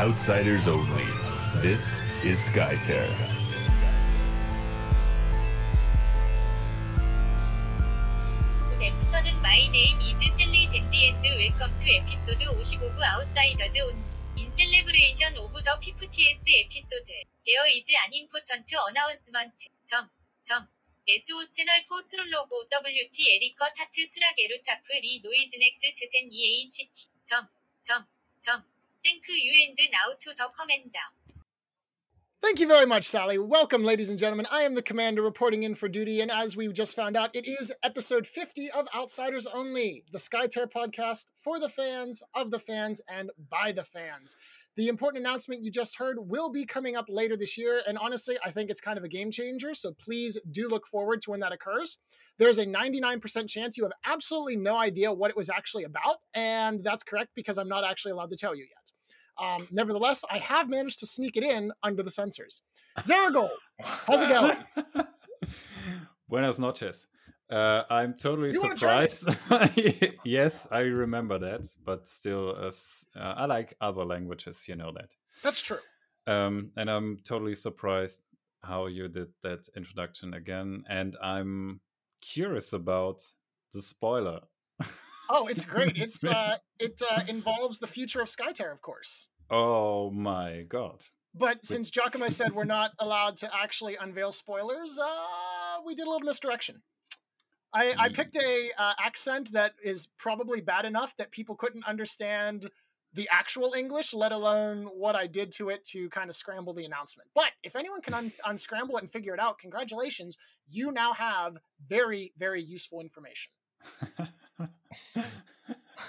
Outsiders only. This is Skytear. 애프터는 My name is 셀리 댄디 앤드 웰컴 투 에피소드 55 오브 아웃사이더즈 온 인 셀레브레이션 오브 더 50th 에피소드 There is an important announcement 점, 점. SO 채널 포스롤로고 WT 에리커 타트 스라게루타프 리 노이즈 넥스 트센 EHT 점, 점, 점. Thank you and now to the commander. Thank you very much, Sally. Welcome, ladies and gentlemen. I am the commander reporting in for duty, and as we just found out, it is episode 50 of Outsiders Only, the SkyTear podcast for the fans, of the fans, and by the fans. The important announcement you just heard will be coming up later this year, and honestly, I think it's kind of a game changer, so please do look forward to when that occurs. There's a 99% chance you have absolutely no idea what it was actually about, and that's correct because I'm not actually allowed to tell you yet. Um, nevertheless, I have managed to sneak it in under the censors. Zaragol, how's it going? Buenas noches. Uh, I'm totally You wanna try it? surprised. yes, I remember that, but still, uh, uh, I like other languages, you know that. That's true. Um, and I'm totally surprised how you did that introduction again. And I'm curious about the spoiler. Oh, it's great. It's uh, it uh, involves the future of Skytear, of course. Oh my god. But since Giacomo said we're not allowed to actually unveil spoilers, uh, we did a little misdirection. I, I picked a uh, accent that is probably bad enough that people couldn't understand the actual English, let alone what I did to it to kind of scramble the announcement. But if anyone can un- unscramble it and figure it out, congratulations! You now have very, very useful information.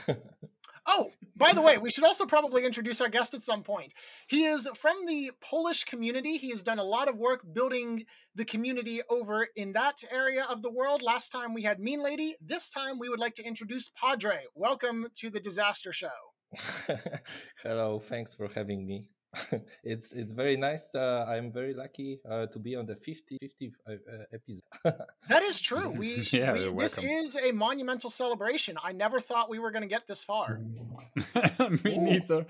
Oh, by the way, we should also probably introduce our guest at some point. He is from the Polish community. He has done a lot of work building the community over in that area of the world. Last time we had Mean Lady. This time we would like to introduce Padre. Welcome to the Disaster Show. Hello, thanks for having me. it's it's very nice. Uh, I'm very lucky uh, to be on the 50 50 uh, uh, episode. That is true. We, Yeah, we this is a monumental celebration. I never thought we were going to get this far. Me neither.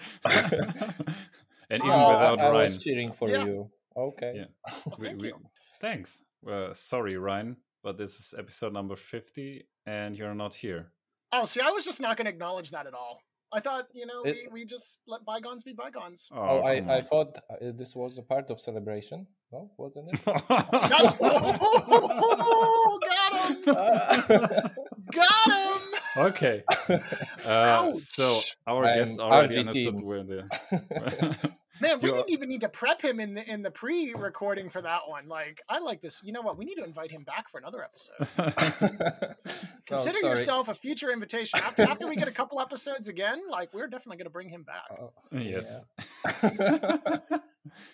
and even Oh, without I, I Ryan. was cheering for Yeah. you. Okay. Yeah. Well, thank we- you. Thanks. Uh, sorry, Ryan, but this is episode number 50 and you're not here. Oh, see, I was just not going to acknowledge that at all. I thought, you know, It- we, we just let bygones be bygones. Oh, I, I thought uh, this was a part of celebration. No, wasn't it? That's oh, got him, got him. okay. Uh, so our I'm guest already understood Argentine. where the. Man, we You are- didn't even need to prep him in the in the pre-recording for that one. Like, I like this. You know what? We need to invite him back for another episode. No, Consider sorry. yourself a future invitation. After, after we get a couple episodes again, like we're definitely going to bring him back. Oh, yes.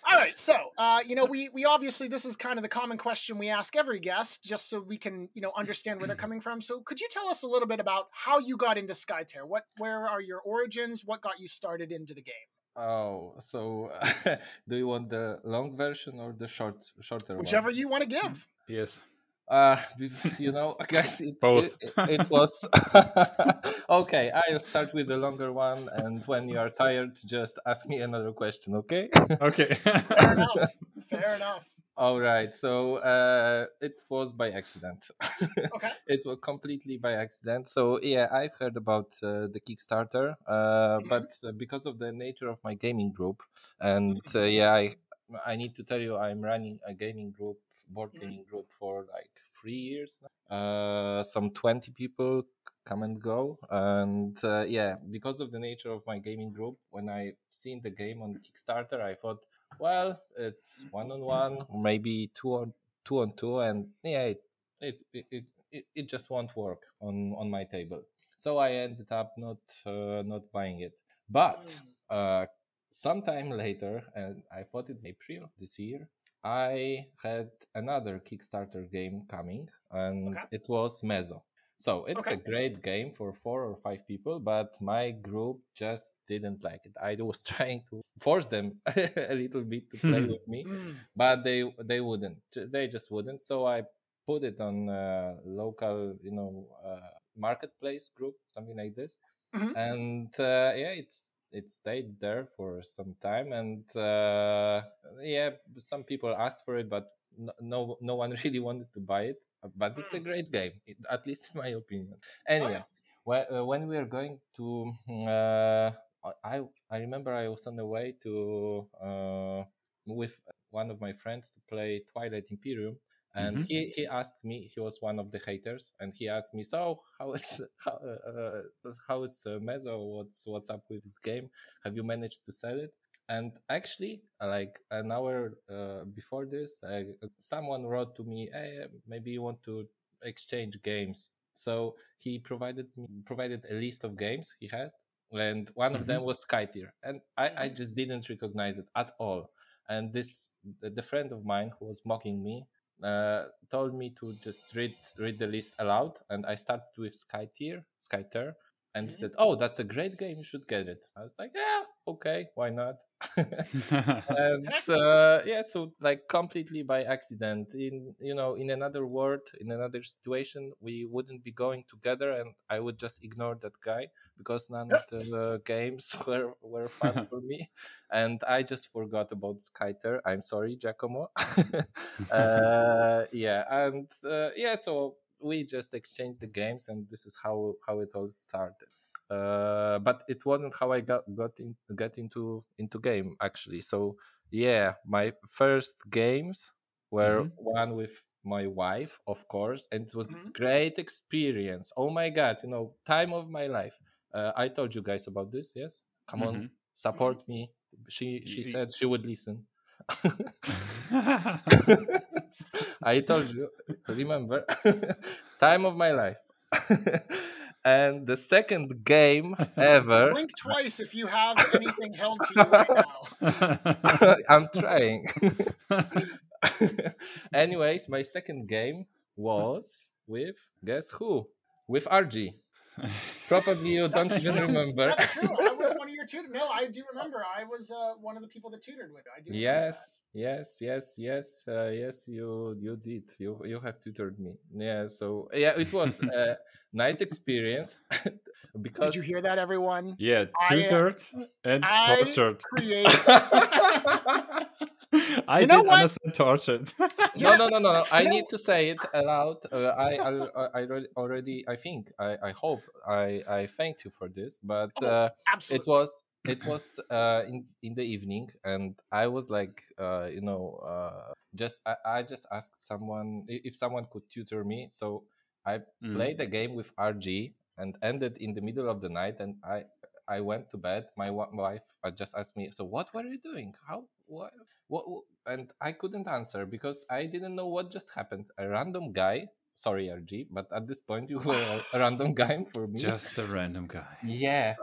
All right, so uh, you know, we we obviously this is kind of the common question we ask every guest, just so we can you know understand where they're coming from. So, could you tell us a little bit about how you got into Skytear? What where are your origins? What got you started into the game? Oh, so do you want the long version or the short, shorter one? Whichever you want to give. yes. Uh, you know, guys, it, Both. It, it, it was okay. I'll start with the longer one, and when you are tired, just ask me another question, okay? Okay. Fair enough. Fair enough. All right. So uh, it was by accident. Okay. it was completely by accident. So yeah, I've heard about uh, the Kickstarter, uh, Mhm. but uh, because of the nature of my gaming group, and uh, yeah, I I need to tell you, I'm running a gaming group, board Mhm. gaming group for like three years now. Uh, some twenty people come and go, and uh, yeah, because of the nature of my gaming group, when I seen the game on Kickstarter, I thought well, it's one on one, maybe two on two on two, and yeah, it it, it, it, it just won't work on on my table. So I ended up not uh, not buying it. But uh, sometime later, and I thought in April this year, I had another Kickstarter game coming, and Okay. it was Mezzo. So it's a great game for four or five people, but my group just didn't like it. I was trying to force them a little bit to play with me, Mm. but they they wouldn't. They just wouldn't. So I put it on a local, you know, uh, marketplace group, something like this, Mhm. and uh, yeah, it's it stayed there for some time, and uh, yeah, some people asked for it, but no, no one really wanted to buy it. But it's a Hmm. great game, at least in my opinion. Anyway, when, uh, when we are going to, uh, I I remember I was on the way to uh, with one of my friends to play Twilight Imperium, and Mhm. he, he asked me. He was one of the haters, and he asked me, "So how is how uh, uh, how is uh, Mezzo? What's what's up with this game? Have you managed to sell it?" And actually, like an hour uh, before this, uh, someone wrote to me, "Hey, maybe you want to exchange games." So he provided me provided a list of games he had, and one of them was Skytear, and I, I just didn't recognize it at all. And this the, friend of mine who was mocking me uh, told me to just read read the list aloud, and I started with Skytear, Skyter, and he said, "Oh, that's a great game. You should get it." I was like, "Yeah, okay, why not?" and uh, yeah, so like completely by accident, in you know, in another world, in another situation, we wouldn't be going together, and I would just ignore that guy because none of the games were were fun for me, and I just forgot about Skyter. I'm sorry, Giacomo. uh, yeah, and uh, yeah, so we just exchanged the games, and this is how how it all started. Uh, but it wasn't how I got got in, get into into game actually. So yeah, my first games were Mhm. one with my wife, of course, and it was Mhm. great experience. Oh my god, you know, time of my life. Uh, I told you guys about this. Yes, come on, Mhm. support me. She she said she would listen. I told you, remember, time of my life. And the second game ever, Blink twice if you have anything held to you right now. I'm trying. Anyways, my second game was with guess who? With RG. Probably you don't even remember. True. I was one of your tutors. No, I do remember. I was uh, one of the people that tutored with. I do. remember yes yes yes yes uh, yes you you did you you have tutored me yeah so yeah it was a nice experience because Did you hear that, everyone? yeah, I, tutored and I tortured. Create. I You know did what? understand tortured. no no no no no i need to say it aloud uh, I, I i already- already i think i i hope i i thanked you for this but Oh, uh, Absolutely. it was it was uh in in the evening and i was like uh you know uh just i, I just asked someone if someone could tutor me so i Mm. played a game with rg and ended in the middle of the night and i i went to bed my wife uh, just asked me so what were you doing? How what what what-" and i couldn't answer because i didn't know what just happened. A random guy sorry rg but at this point you were a random guy for me. Just a random guy. yeah.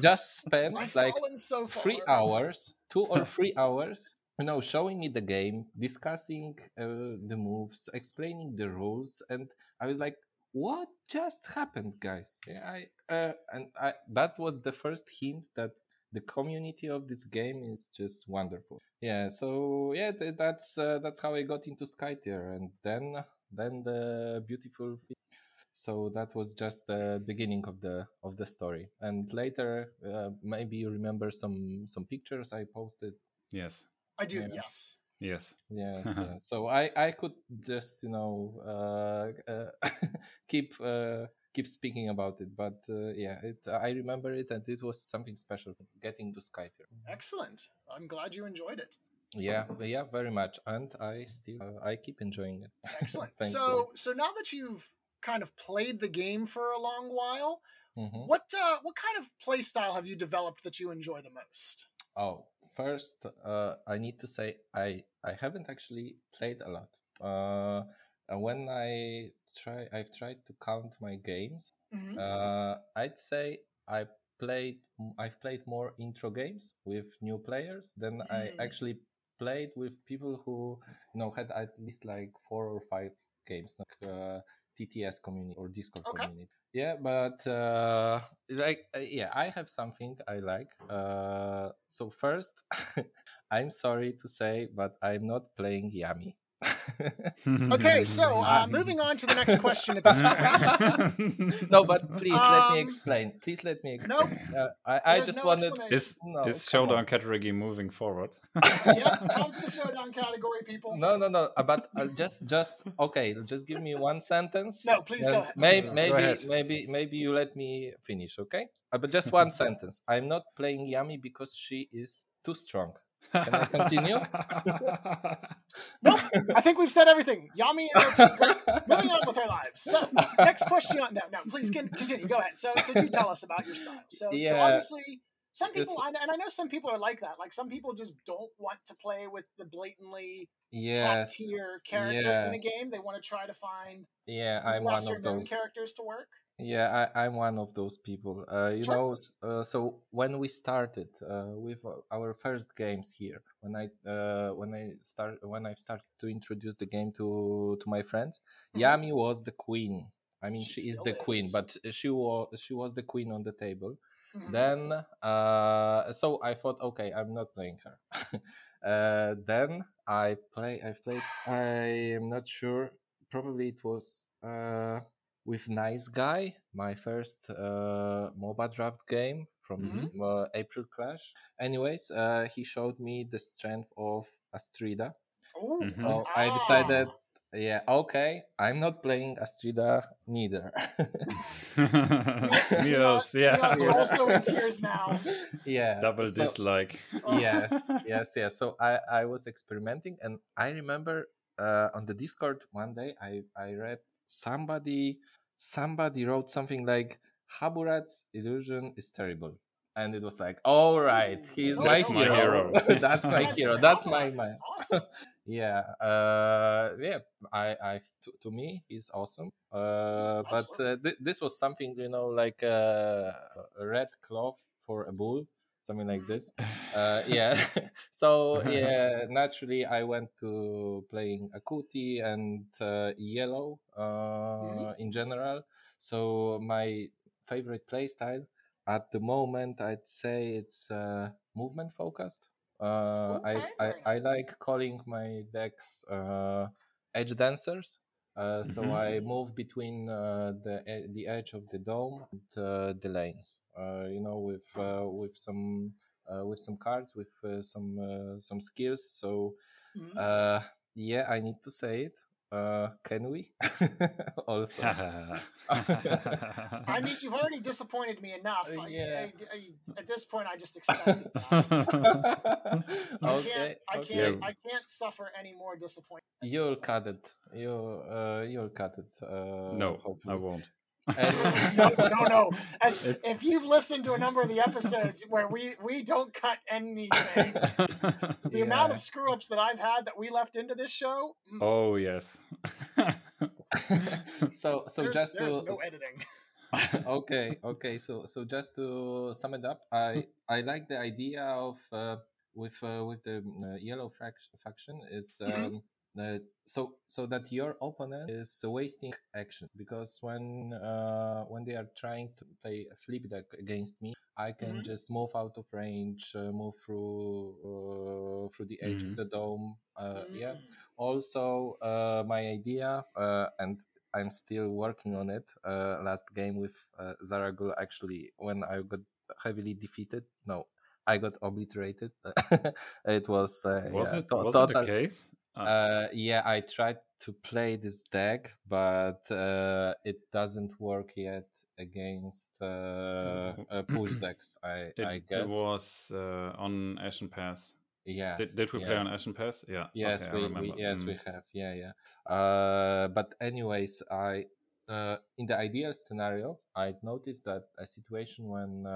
Just spent I've like so three hours, two or three hours, you know, showing me the game, discussing uh, the moves, explaining the rules, and I was like, "What just happened, guys?" Yeah, I uh, and I that was the first hint that the community of this game is just wonderful. Yeah, so yeah, th- that's uh, that's how I got into Skytear, and then then the beautiful. Thing. So that was just the beginning of the of the story, and later uh, maybe you remember some some pictures I posted. Yes. I do. Yeah. Yes. Yes. Yes, yes. So I I could just you know uh, uh, keep uh, keep speaking about it, but uh, yeah, it I remember it, and it was something special getting to Skytear. Excellent. I'm glad you enjoyed it. Yeah, yeah, very much, and I still uh, I keep enjoying it. Excellent. Thank so, so now that you've kind of played the game for a long while, Mhm. what uh, what kind of play style have you developed that you enjoy the most? Oh, first, uh, I need to say I I haven't actually played a lot. Uh, when I try, I've tried to count my games. Mhm. Uh, I'd say I played. I've played more intro games with new players than I Mm. actually played with people who you know had at least like four or five games, like uh, TTS community or Discord Okay. community. Yeah, but uh, like uh, yeah, I have something I like. Uh, so first, I'm sorry to say, but I'm not playing Yami. Okay, so uh, moving on to the next question at this point. no, but please let me Um, explain. Please let me Nope. explain. Uh, I, I just no wanted. explanation. is No, is showdown on. category moving forward? yeah, time for the showdown category, people. No, no, no. uh, But uh, just, just okay. Just give me one sentence. No, please go and ahead. Maybe, Go maybe, ahead. maybe, maybe you let me finish, okay? Uh, but just one sentence. I'm not playing Yami because she is too strong. Can I continue? Nope, I think we've said everything. Yami and moving on with our lives. So, next question. On, no, no, please can, continue. Go ahead. So, so do tell us about your style. So, so obviously, some people, It's- and I know some people are like that. Like some people just don't want to play with the blatantly top tier characters in a game. They want to try to find Yeah, I'm lesser known those. characters to work. Yeah, I, I'm one of those people. Uh, you know, s- uh, so when we started uh, with uh, our first games here, when I uh, when I start when I started to introduce the game to to my friends, Mhm. Yami was the queen. I mean, She she, is still the queen, is. but she was she was the queen on the table. Mhm. Then, uh, so I thought, okay, I'm not playing her. uh, then I play. I've played. I am not sure. Probably it was uh, with Nice Guy, my first uh, MOBA draft game from Mhm. uh, April Clash. Anyways, uh, he showed me the strength of Astrida. Ooh, Mhm. So I decided, ah. yeah, okay, I'm not playing Astrida neither. Yes, yes, yeah. are- we are we're- also in tears now. yeah, Double so- dislike. Oh. yes yes yes so i i was experimenting and i remember uh, on the discord one day i i read somebody somebody wrote something like haburat's illusion is terrible. And it was like all right he's that's my my hero, hero. that's my That's hero. that's how my man Awesome. yeah uh yeah i i to, to me he's awesome uh but uh, th- this was something you know like uh, a red cloth for a bull something like this. Uh yeah. So yeah naturally i went to playing akuti and uh, yellow uh in general. So my favorite playstyle at the moment i'd say it's uh movement focused. Uh Okay, I, I i like calling my decks uh edge dancers uh, so Mhm. I move between uh, the the edge of the dome and uh, the lanes. Uh, you know, with uh, with some uh, with some cards, with uh, some uh, some skills. So Mhm. uh, yeah, I need to say it. Uh, can we? also, I mean, you've already disappointed me enough. Uh, I- yeah. I- I- at this point, I just accepted that. I okay, can't. I okay. can't. Yeah. I can't suffer any more disappointment. You'll cut it. You uh, you'll cut it. Uh, no, I won't. And- no, no, no. As, if you've listened to a number of the episodes where we we don't cut anything, the amount of screw ups that I've had that we left into this show, mm, oh yes. so so there's, just there's to no editing. okay okay so so just to sum it up i i like the idea of uh, with uh, with the uh, yellow frac- faction is um, Mhm. Uh, so so that your opponent is wasting action because when uh, when they are trying to play a flip deck against me i can Mhm. just move out of range uh, move through uh, through the edge Mhm. of the dome uh, yeah Mm. also uh, my idea uh, and i'm still working on it uh, last game with uh, zaragul actually when i got heavily defeated no i got obliterated it was uh, was yeah, it to- was it the case? Uh, uh, yeah i tried to play this deck but uh, it doesn't work yet against uh, uh, push decks i it, i it was uh, on Ashen Pass. yes Did, did we play on yes. Ashen Pass? Yeah. Yes, okay, I we, we yes we Mm. have. Yeah, yeah. Uh, but anyways, I uh, in the ideal scenario, I'd noticed that a situation when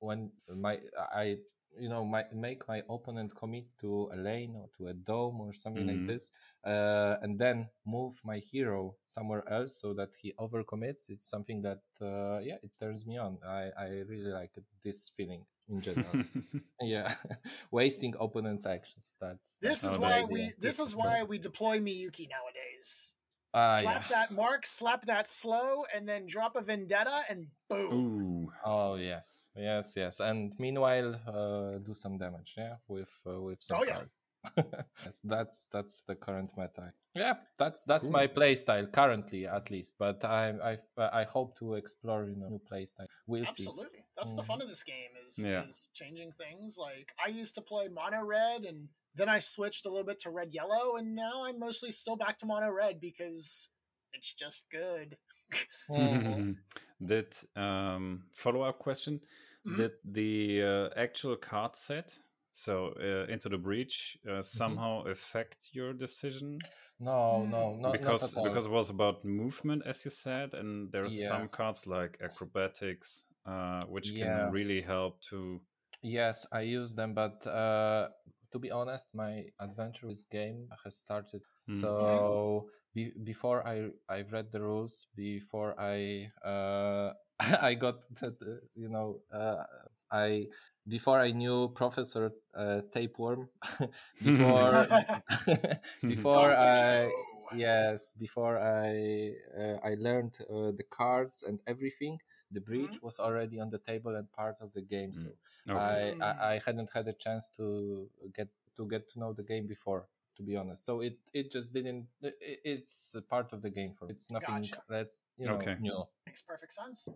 when my I you know my, make my opponent commit to a lane or to a dome or something Mhm. like this, uh, and then move my hero somewhere else so that he overcommits. It's something that uh, yeah, it turns me on. I I really like this feeling in general. yeah, wasting opponent's actions. That's This is why idea. we. This This is is why we deploy Miyuki nowadays. Ah, slap yeah. that mark, slap that slow, and then drop a vendetta, and boom. Ooh. Oh yes, yes, yes. And meanwhile, uh, do some damage, yeah, with uh, with some Oh, yeah. cards. yes, that's that's the current meta. Yeah, that's that's Cool. my play style currently, at least. But I I I hope to explore you know new play style. We'll see. Absolutely. That's the fun of this game is, Yeah. is changing things. Like I used to play mono red and then I switched a little bit to red yellow and now I'm mostly still back to mono red because it's just good. Mhm. Did um, follow up question? Mhm. Did the uh, actual card set, so uh, into the breach, uh, somehow affect your decision? No, no, no, because not because it was about movement, as you said, and there are Yeah. some cards like acrobatics, uh, which Yeah. can really help to. Yes, I use them, but uh, to be honest, my adventure with game has started. Mhm. So be- before I I read the rules, before I uh, I got the, the- you know uh, I before I knew Professor uh, Tapeworm, before before I yes before I uh, I learned uh, the cards and everything. The breach was already on the table and part of the game. So Okay. I, I I hadn't had a chance to get to get to know the game before, to be honest. So it it just didn't. It, it's a part of the game for me. It's nothing Gotcha. that's you know Okay. new. Makes perfect sense.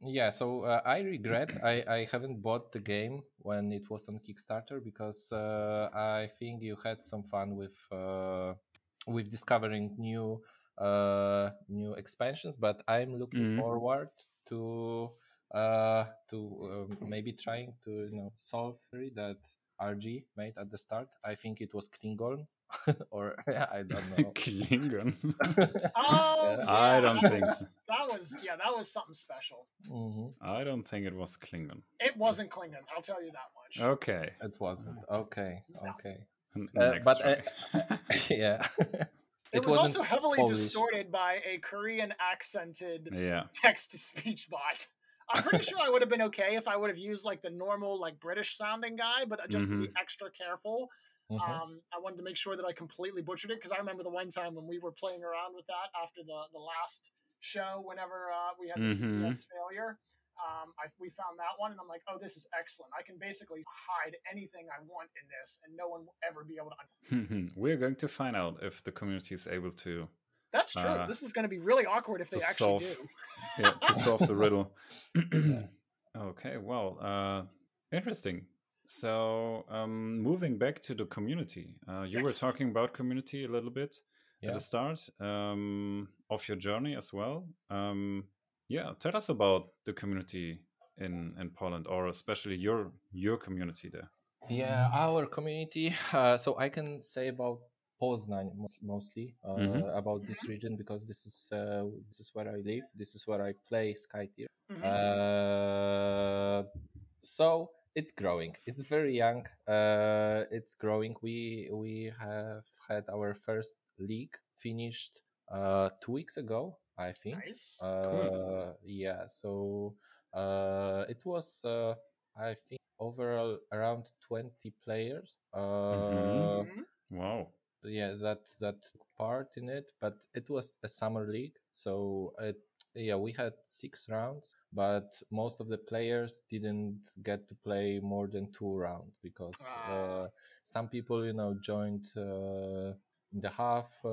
Yeah, so uh, I regret I, I haven't bought the game when it was on Kickstarter because uh, I think you had some fun with uh, with discovering new uh, new expansions. But I'm looking Mhm. forward to uh, to um, maybe trying to you know solve that RG made at the start. I think it was Klingon or yeah, I don't know. Klingon. Oh, Yeah. I don't think so. That was yeah, that was something special. Mhm. I don't think it was Klingon. It wasn't Klingon, I'll tell you that much. Okay. It wasn't okay. Okay. Uh, but uh, yeah, It, was also heavily Polish. distorted by a Korean accented yeah. text to speech bot. I'm pretty sure I would have been okay if I would have used like the normal, like British sounding guy, but just to be extra careful, Mhm. um, I wanted to make sure that I completely butchered it because I remember the one time when we were playing around with that after the the last show, whenever uh, we had the Mhm. TTS failure. Um, I, we found that one, and I'm like, oh, this is excellent. I can basically hide anything I want in this, and no one will ever be able to. Un- We're going to find out if the community is able to That's true. Uh, this is going to be really awkward if to they actually solve- do. yeah, to solve the riddle. okay, well, uh, interesting. So, um, moving back to the community, uh, you Yes. were talking about community a little bit at the start um, of your journey as well. Um, yeah, tell us about the community in in Poland, or especially your your community there. Yeah, our community. Uh, so I can say about Poznań mostly uh, Mhm. about this region because this is uh, this is where I live. This is where I play Skytear. Mhm. Uh, so it's growing. It's very young. Uh, it's growing. We we have had our first league finished uh, two weeks ago, I think. nice. Uh, yeah. So uh, it was, uh, I think, overall around twenty players. Uh, Mhm. Wow. Yeah, that that took part in it, but it was a summer league, so it. Yeah, we had six rounds, but most of the players didn't get to play more than two rounds because Ah. uh, some people, you know, joined uh, in the half uh,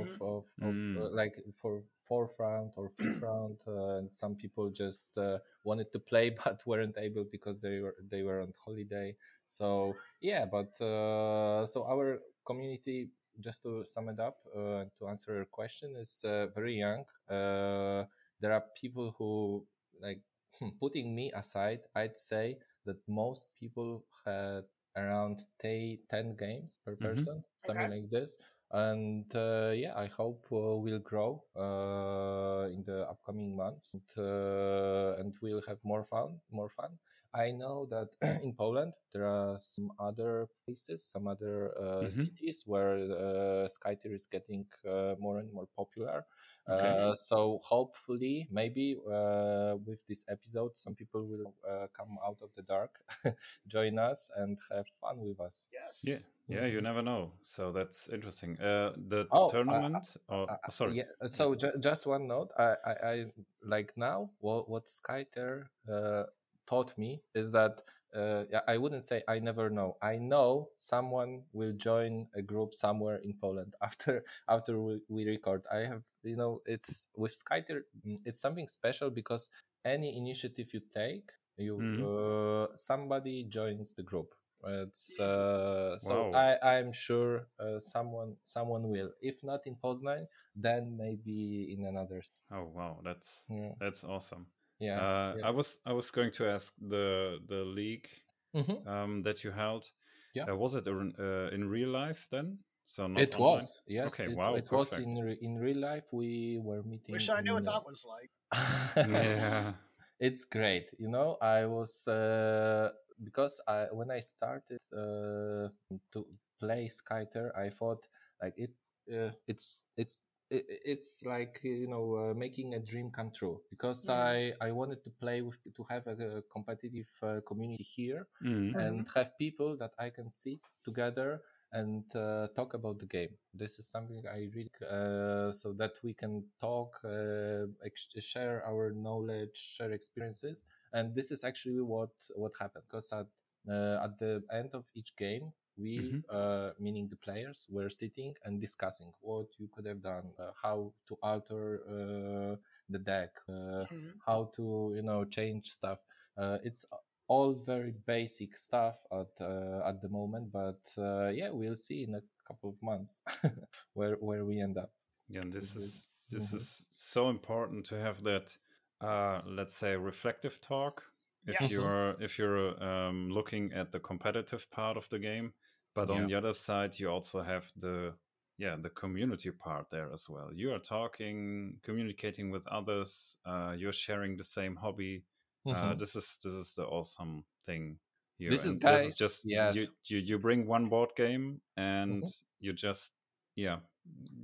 of, Mhm. of, of Mm. uh, like for fourth round or fifth round, uh, and some people just uh, wanted to play but weren't able because they were they were on holiday. So yeah, but uh, so our community, just to sum it up, uh, to answer your question, is uh, very young. Uh, there are people who like putting me aside. I'd say that most people had around ta 10 games per Mhm. person, something Okay. like this. And uh, yeah, I hope uh, we'll grow uh, in the upcoming months, and, uh, and we'll have more fun. More fun. I know that in Poland there are some other places, some other uh, Mhm. cities where uh, Skytear is getting uh, more and more popular. Okay. Uh, so hopefully, maybe uh, with this episode, some people will uh, come out of the dark, join us, and have fun with us. yes. Yeah, yeah, you never know. So that's interesting. Uh, the Oh, uh, tournament. or Uh, sorry. Yeah. So ju- just one note. I, I, I like now what what Skyter uh, taught me is that uh, I wouldn't say I never know. I know someone will join a group somewhere in Poland after after we, we record. I have you know it's with Skyter mm, it's something special because any initiative you take, you Mhm. uh, somebody joins the group. It's uh, so Wow. I I'm sure uh, someone someone will. If not in Poznan, then maybe in another. Oh wow, that's Yeah, that's awesome. yeah. uh, yeah. I was I was going to ask the the league Mhm. um, that you held. Yeah. Uh, was it in, uh, in real life then? So not It online? was yes. Okay, it, wow, it was in re- in real life. We were meeting. Wish I knew what in, that was like. Yeah. it's great you know i was uh, because i when i started uh, to play skyter i thought like it uh, it's it's it, it's like you know uh, making a dream come true because Mhm. i i wanted to play with to have a, a competitive uh, community here Mhm. and have people that I can see together and uh, talk about the game. This is something I really uh, so that we can talk, uh, ex- share our knowledge, share experiences, and this is actually what what happened. Because at uh, at the end of each game, we, Mhm. uh, meaning the players, were sitting and discussing what you could have done, uh, how to alter uh, the deck, uh, Mhm. how to you know change stuff. Uh, it's all very basic stuff at uh, at the moment, but uh, yeah, we'll see in a couple of months where where we end up. Yeah, and this is this Mhm. is so important to have that uh let's say reflective talk if Yes. you're if you're um looking at the competitive part of the game but on Yeah. the other side you also have the yeah the community part there as well you are talking communicating with others uh you're sharing the same hobby uh Mhm. this is this is the awesome thing here This is And this is guys- just yes. you, you you bring one board game and Mhm. you just yeah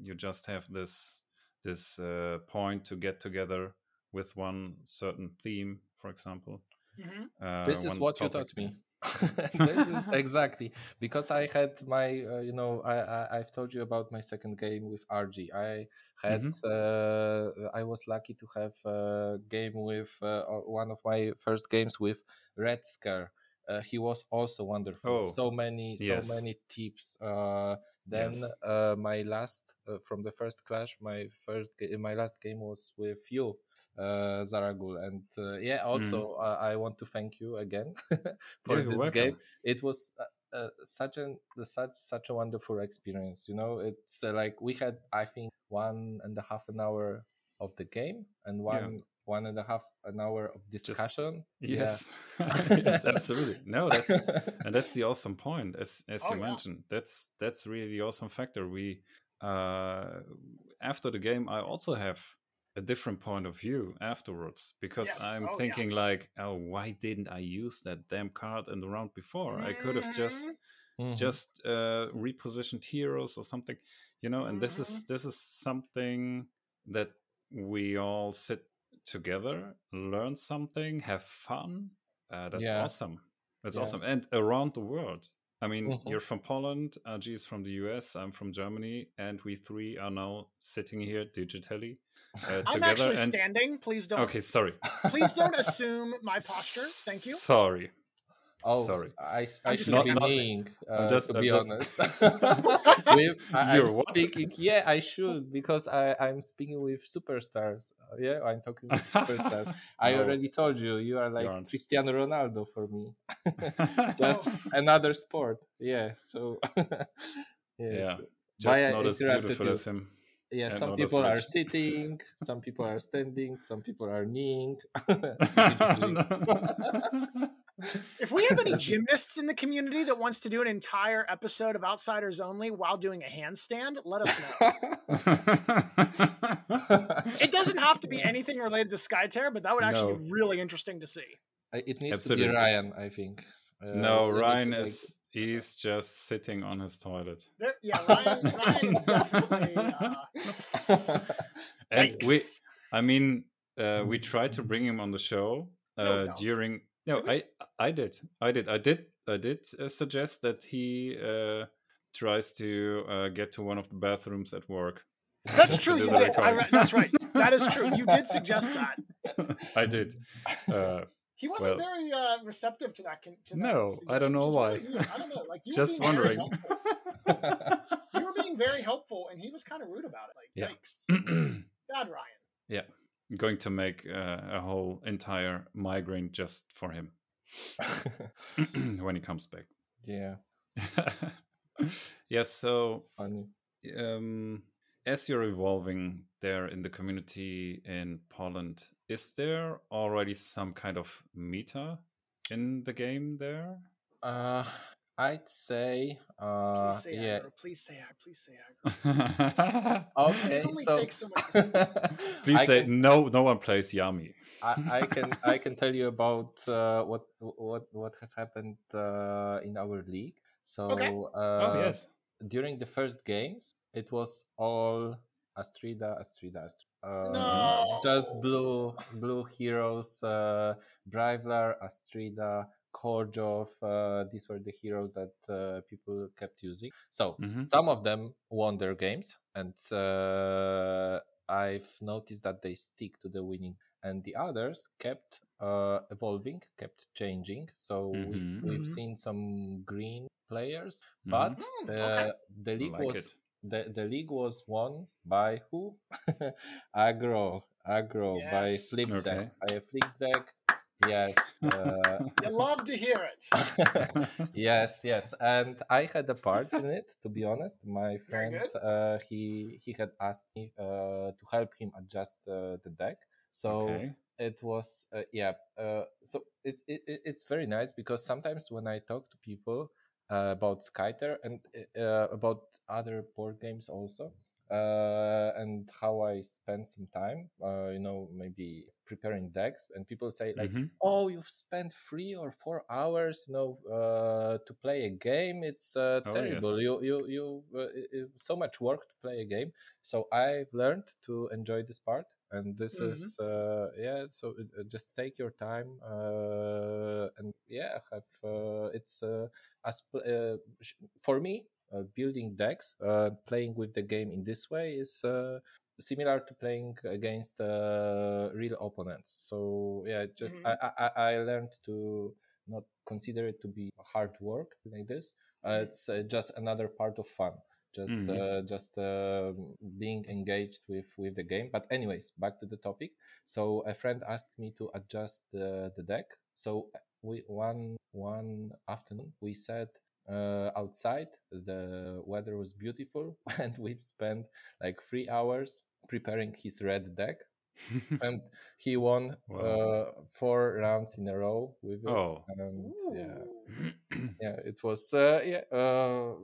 you just have this this uh, point to get together with one certain theme for example Mhm. uh, this is one what you taught me. this is exactly because I had my, uh, you know, I, I I've told you about my second game with RG. I had, uh, I was lucky to have a game with uh, one of my first games with Red Scare. Uh, he was also wonderful. Oh, so many, so many tips. Then Yes. uh, my last uh, from the first clash, my first, ga- my last game was with you, uh, Zaragul, and uh, yeah, also uh, I want to thank you again for. Yeah, this welcome. game. It was uh, uh, such an such such a wonderful experience. You know, it's uh, like we had I think one and a half an hour of the game and one one and a half an hour of discussion. yes yes absolutely no that's and that's the awesome point as as Oh, you yeah. mentioned that's that's really the awesome factor we uh after the game i also have a different point of view afterwards because Yes. i'm Oh, yeah. thinking like oh why didn't i use that damn card in the round before i could have just Mhm. Mhm. just uh repositioned heroes or something you know and this is Mm-hmm. this is something that we all sit together learn something have fun uh, that's Yeah. awesome that's awesome and around the world i mean Mhm. you're from poland rg is from the us i'm from germany and we three are now sitting here digitally uh, I'm actually and standing. Please don't. okay sorry Please don't assume my posture. Thank you. sorry Oh, sorry I, s- I'm I just should not, be Not- kneeing, uh, just- to I'm be just- honest. with, I, You're I'm what? speaking. Yeah, I should because I, I'm speaking with superstars. Uh, yeah, I'm talking with superstars. I already told you, you are like aren't. Cristiano Ronaldo for me. Just another sport. Yeah. So. Yeah. yes. just Why not as beautiful you? as him Yeah, and some people are sitting, some people are standing, some people are kneeling. If we have any gymnasts in the community that wants to do an entire episode of Outsiders Only while doing a handstand, let us know. It doesn't have to be anything related to Skytear, but that would actually be really interesting to see. It needs Absolutely. to be Ryan, I think. Uh, no, we need to Ryan make- is he's just sitting on his toilet. There, yeah, Ryan, Ryan is definitely. Uh, And we. I mean, uh, we tried to bring him on the show uh, don't. during. No, I I did, I did, I did, I did uh, suggest that he uh, tries to uh, get to one of the bathrooms at work. That's true. You did. I that's right. That is true. You did suggest that. I did. Uh, He wasn't Well- very uh, receptive to that. Con- to that No, message, I don't know why. really. I don't know. Like you Just were being very wondering. You were being very helpful, and he was kind of rude about it. Like, Yeah. yikes, bad Ryan. Yeah, going to make uh, a whole entire migraine just for him when he comes back. yeah, yes, so funny. um, as you're evolving there in the community in Poland, is there already some kind of meta in the game there? Uh, I'd say, uh, Please say yeah. aggro. Please say aggro. Please say aggro. Okay, so so Please I say can, no. No one plays Yami. I, I can I can tell you about uh, what what what has happened uh, in our league. So Okay. uh, oh yes. during the first games, it was all Astrida, Astrida, Astrida. Uh, No. Just blue, blue heroes. Uh, Brivlar, Astrida, Korjov. Uh, these were the heroes that uh, people kept using. So Mhm. some of them won their games, and uh, I've noticed that they stick to the winning, and the others kept uh, evolving, kept changing. So Mhm. we've, we've Mhm. seen some green players, but Mm, the, okay. the league like was it. The, the league was won by who? Agro Aggro by Yes. Flip Okay. Deck. By Flip Deck. Yes. Uh, You love to hear it. yes, yes, and I had a part in it. To be honest, my friend uh, he he had asked me uh, to help him adjust uh, the deck. So okay. it was uh, yeah. Uh, so it, it it- it's very nice because sometimes when I talk to people uh, about Skyter and uh, about other board games also. Uh, and how I spend some time, uh, you know, maybe preparing decks, and people say like, Mhm. oh you've spent three or four hours you know uh, to play a game it's uh, Oh, terrible yes. you you you uh, so much work to play a game so i've learned to enjoy this part and this Mhm. is uh, yeah so uh, just take your time uh, and yeah have uh, it's uh, as uh, for me uh, building decks uh, playing with the game in this way is uh, similar to playing against uh, real opponents. So yeah, just Mhm. I, I I learned to not consider it to be hard work like this. Uh, it's uh, just another part of fun. Just Mhm. uh, just uh, being engaged with with the game. But anyways, back to the topic. So a friend asked me to adjust the the deck. So we one one afternoon we sat uh, outside. The weather was beautiful, and we've spent like three hours preparing his red deck, and he won Wow. uh, four rounds in a row with it. Oh. And yeah, Ooh. yeah, it was uh, yeah uh,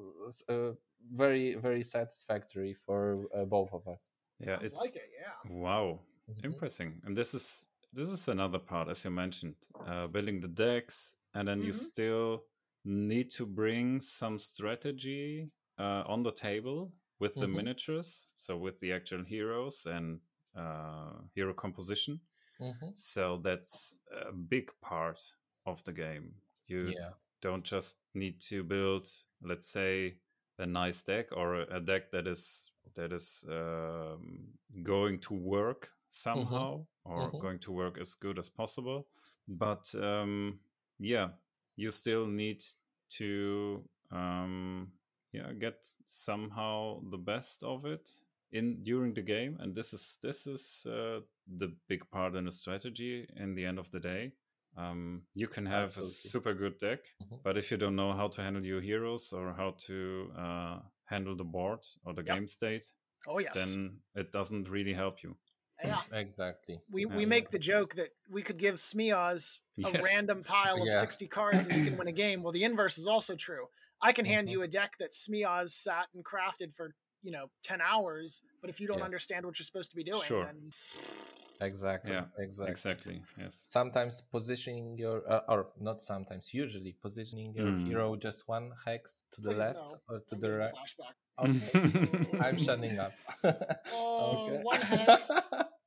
uh, very very satisfactory for uh, both of us. yeah, Sounds it's like it, yeah. wow, Mhm. impressing. And this is this is another part, as you mentioned, uh, building the decks, and then you Mhm. still need to bring some strategy uh, on the table with the Mhm. miniatures, so with the actual heroes and uh, hero composition. Mhm. So that's a big part of the game. You Yeah. don't just need to build, let's say, a nice deck or a a deck that is that is um, going to work somehow or Mhm. going to work as good as possible. But um, yeah, you still need to um, yeah get somehow the best of it in during the game, and this is this is uh, the big part in the strategy. In the end of the day, um, you can have Absolutely. a super good deck, Mhm. but if you don't know how to handle your heroes or how to uh, handle the board or the Yep. game state, Oh yes. then it doesn't really help you. yeah. Exactly. We, Yeah. we make the joke that we could give Smiaz a Yes. random pile of Yeah. 60 cards and you can win a game. Well, the inverse is also true. I can hand Mhm. you a deck that Smiaz sat and crafted for, you know, 10 hours, but if you don't Yes. understand what you're supposed to be doing, Sure. then Exactly. Yeah, Exactly. Exactly. Yes. sometimes positioning your uh, or not sometimes usually positioning your Mm. hero just one hex to the left no. or to I'm the right flashback. okay i'm shutting up Oh, Okay. one hex.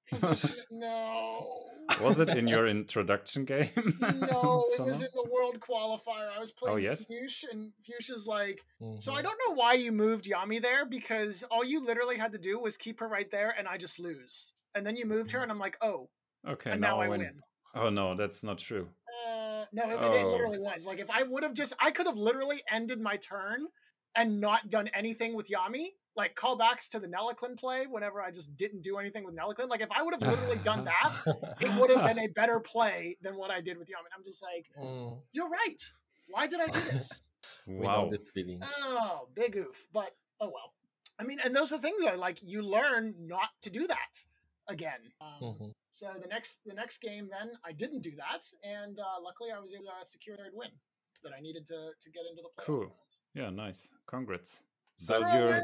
Position. No. Was it in your introduction game? No, it was Somehow? in the world qualifier. I was playing Oh, yes? Fuchs, and Fuchsia's like, So I Mhm. don't know why you moved Yami there because all you literally had to do was keep her right there and I just lose. And then you moved her and I'm like, oh, Okay, and now, I when- win. Oh no, that's not true. Uh, no, it, it Oh. literally was. Like if I would have just, I could have literally ended my turn and not done anything with Yami. Like callbacks to the Nelliclin play whenever I just didn't do anything with Nelliclin. Like if I would have literally done that, it would have been a better play than what I did with Yami. I'm just like, Mm, you're right. Why did I do this? we Wow. know this feeling. oh, big oof. But oh well. I mean, and those are things that like you learn not to do that again. Um, Mhm. So the next the next game, then I didn't do that, and uh, luckily I was able to secure a third win that I needed to to get into the playoff Cool. round. Yeah, nice. Congrats. So Hooray!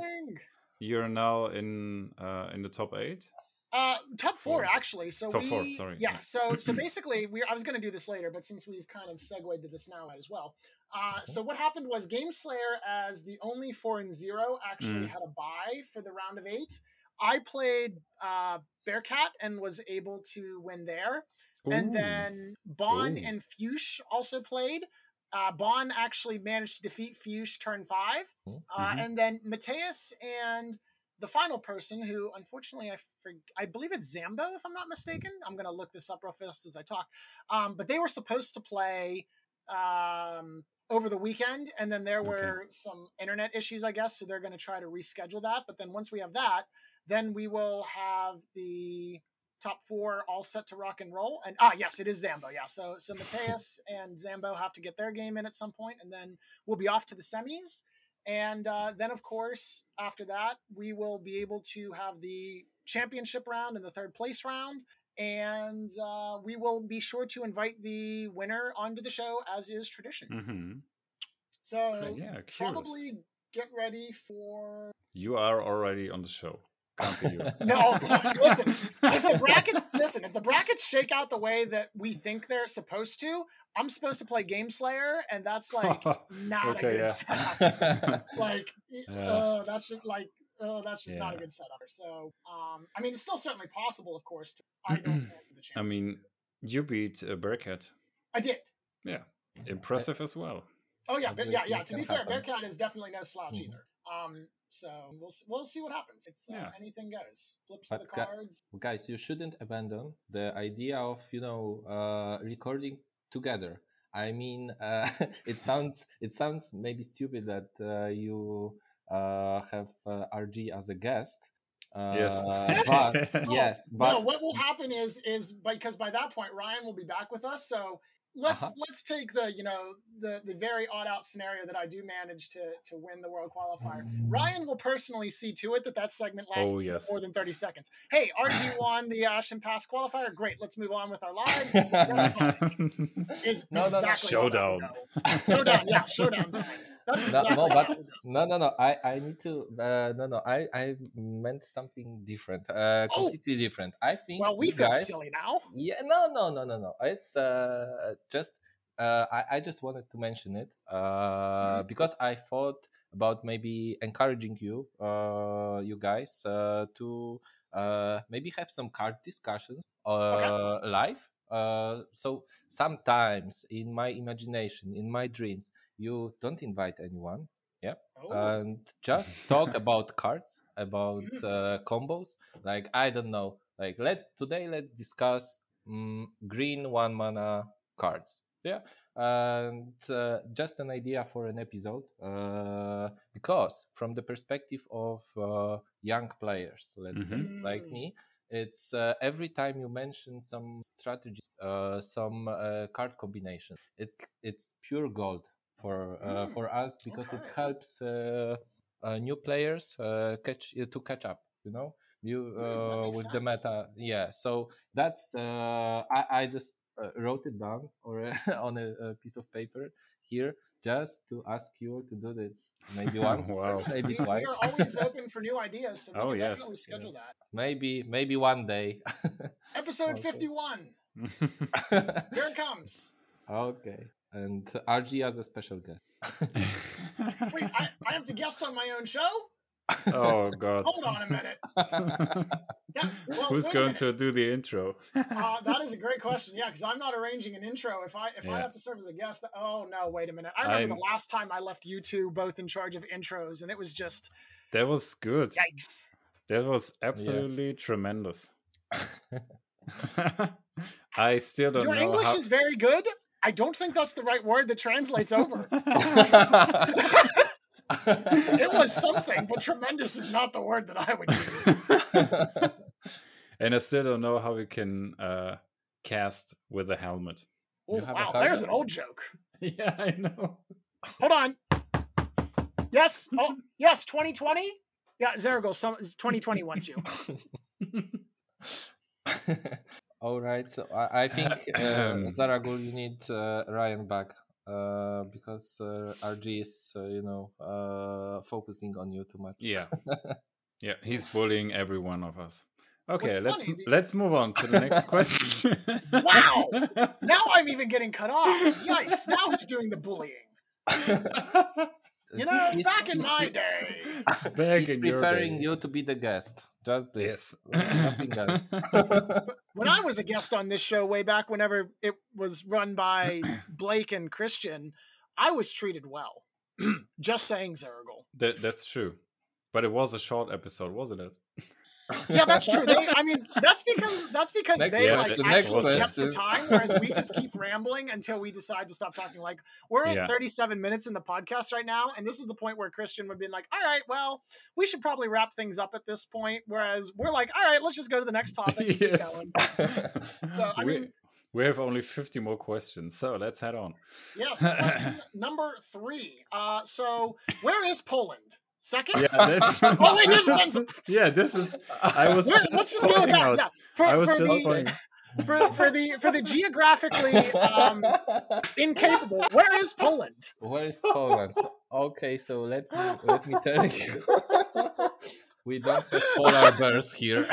you're you're now in uh in the top eight. Uh, top four Four. actually. So Top we, four, sorry. Yeah. So so basically, we I was going to do this later, but since we've kind of segued to this now as well. Uh, Okay. so what happened was Game Slayer, as the only four and zero, actually Mm. had a buy for the round of eight. I played uh, Bearcat and was able to win there. And then Bon Ooh. and Fuchs also played. Uh, Bon actually managed to defeat Fuchs turn five. Mhm. Uh, Mhm. And then Mateus and the final person, who unfortunately I forg I believe it's Zambo, if I'm not mistaken. I'm going to look this up real fast as I talk. Um, but they were supposed to play um, over the weekend, and then there Okay. were some internet issues, I guess. So they're going to try to reschedule that. But then once we have that, then we will have the top four all set to rock and roll. And ah, yes, it is Zambo. Yeah, so so Mateus and Zambo have to get their game in at some point, and then we'll be off to the semis. And uh, then, of course, after that, we will be able to have the championship round and the third place round. And uh, we will be sure to invite the winner onto the show, as is tradition. Mhm. So, Yeah, curious. probably get ready for. You are already on the show. Can't be you. No, listen. If the brackets listen, if the brackets shake out the way that we think they're supposed to, I'm supposed to play Game Slayer, and that's like not a good yeah. setup. like it- Yeah. uh, that's just like oh that's just not a Yeah. good setup so um i mean it's still certainly possible of course to, i don't fancy the chances I mean, you beat uh, Bearcat. i did Yeah, impressive as well. oh yeah but yeah yeah to can be fair happen. bearcat is definitely no slouch Mhm. either um so we'll we'll see what happens it's uh, Yeah. anything goes flips of the But ga- cards guys you shouldn't abandon the idea of you know uh, recording together i mean uh, it sounds it sounds maybe stupid that uh, you uh, have uh, rg as a guest uh, Yes. but yes But no but what will happen is is because by that point ryan will be back with us so let's Uh-huh. let's take the you know the the very odd out scenario that i do manage to to win the world qualifier Ryan will personally see to it that that segment lasts Oh, yes. more than 30 seconds. Hey, RG won the Ashen Pass qualifier. Great, let's move on with our lives. Next time is No, no, no. exactly how that will Showdown. Showdown, yeah, showdown time. That's No, exactly no, how but- it will go. no no no i i need to uh, no no i i meant something different uh Oh! completely different i think Well, we feel guys, silly now. Yeah, no, no, no, no, no. It's uh just uh I, I just wanted to mention it uh because I thought about maybe encouraging you uh you guys uh to uh maybe have some card discussions uh live. Uh so sometimes in my imagination, in my dreams, you don't invite anyone Oh, and just talk about cards about uh, combos. Like i don't know. Like let's today let's discuss mm, green one mana cards yeah? And uh, just an idea for an episode uh, because from the perspective of uh, young players let's say like me it's uh, every time you mention some strategies uh, some uh, card combination it's it's pure gold for uh, Mm, for us because it helps uh, uh, new players uh, catch uh, to catch up you know you Mm, that uh, makes with the meta yeah so that's uh, I, I just uh, wrote it down or on a, a piece of paper here just to ask you to do this maybe once Wow. maybe we, we're always open for new ideas, so we Oh, can yes. definitely schedule that. maybe maybe one day Episode Okay. 51. Here it comes. okay and rg as a special guest Wait, I, I have to guest on my own show? oh God. Hold on a minute. Yeah, well, Who's going minute. to do the intro? Uh, that is a great question. Yeah, because I'm not arranging an intro. If I if I have to serve as a guest, oh no, wait a minute. I remember I'm- the last time I left you two both in charge of intros, and it was just That was good. yikes. That was absolutely tremendous. I still don't Your know English how. is very good. I don't think that's the right word that translates over. it was something, but tremendous is not the word that I would use. and I still don't know how we can uh, cast with a helmet. Oh, You a wow, there's an old joke. Yeah, I know. Hold on. Yes. Oh, yes. 2020. Yeah, Zergel. Some 2020 wants you. All right, so I, I think uh, Zaragul, you need uh, Ryan back uh, because uh, RG is, uh, you know, uh, focusing on you too much. Yeah, yeah, he's bullying every one of us. Okay, What's let's funny, let's move on to the next question. Wow. Now I'm even getting cut off. Yikes! Now who's doing the bullying? You know, He's- back in my pre- day. Back He's in your preparing day. you to be the guest. Just this. Yes. Nothing else. When I was a guest on this show way back, whenever it was run by Blake and Christian, I was treated well. Just saying, Zergel. That, that's true, but it was a short episode, wasn't it? Yeah, that's true. They, I mean, that's because that's because Next they question, like next actually kept the time, whereas we just keep rambling until we decide to stop talking. Like we're at Yeah. 37 minutes in the podcast right now, and this is the point where Christian would be like, "All right, well, we should probably wrap things up at this point." Whereas we're like, "All right, let's just go to the next topic." and Yes. So I we, mean, we have only 50 more questions, so let's head on. yes. Question number three. Uh, so where is Poland? Second. Yeah, that's, Oh, wait, this this is- yeah, this is. I was just let's just go with pointing that. out- Yeah. For, I was for just the, pointing. for, for the for the geographically um, incapable. Where is Poland? Where is Poland? Okay, so let me let me tell you. we don't have polar bears here.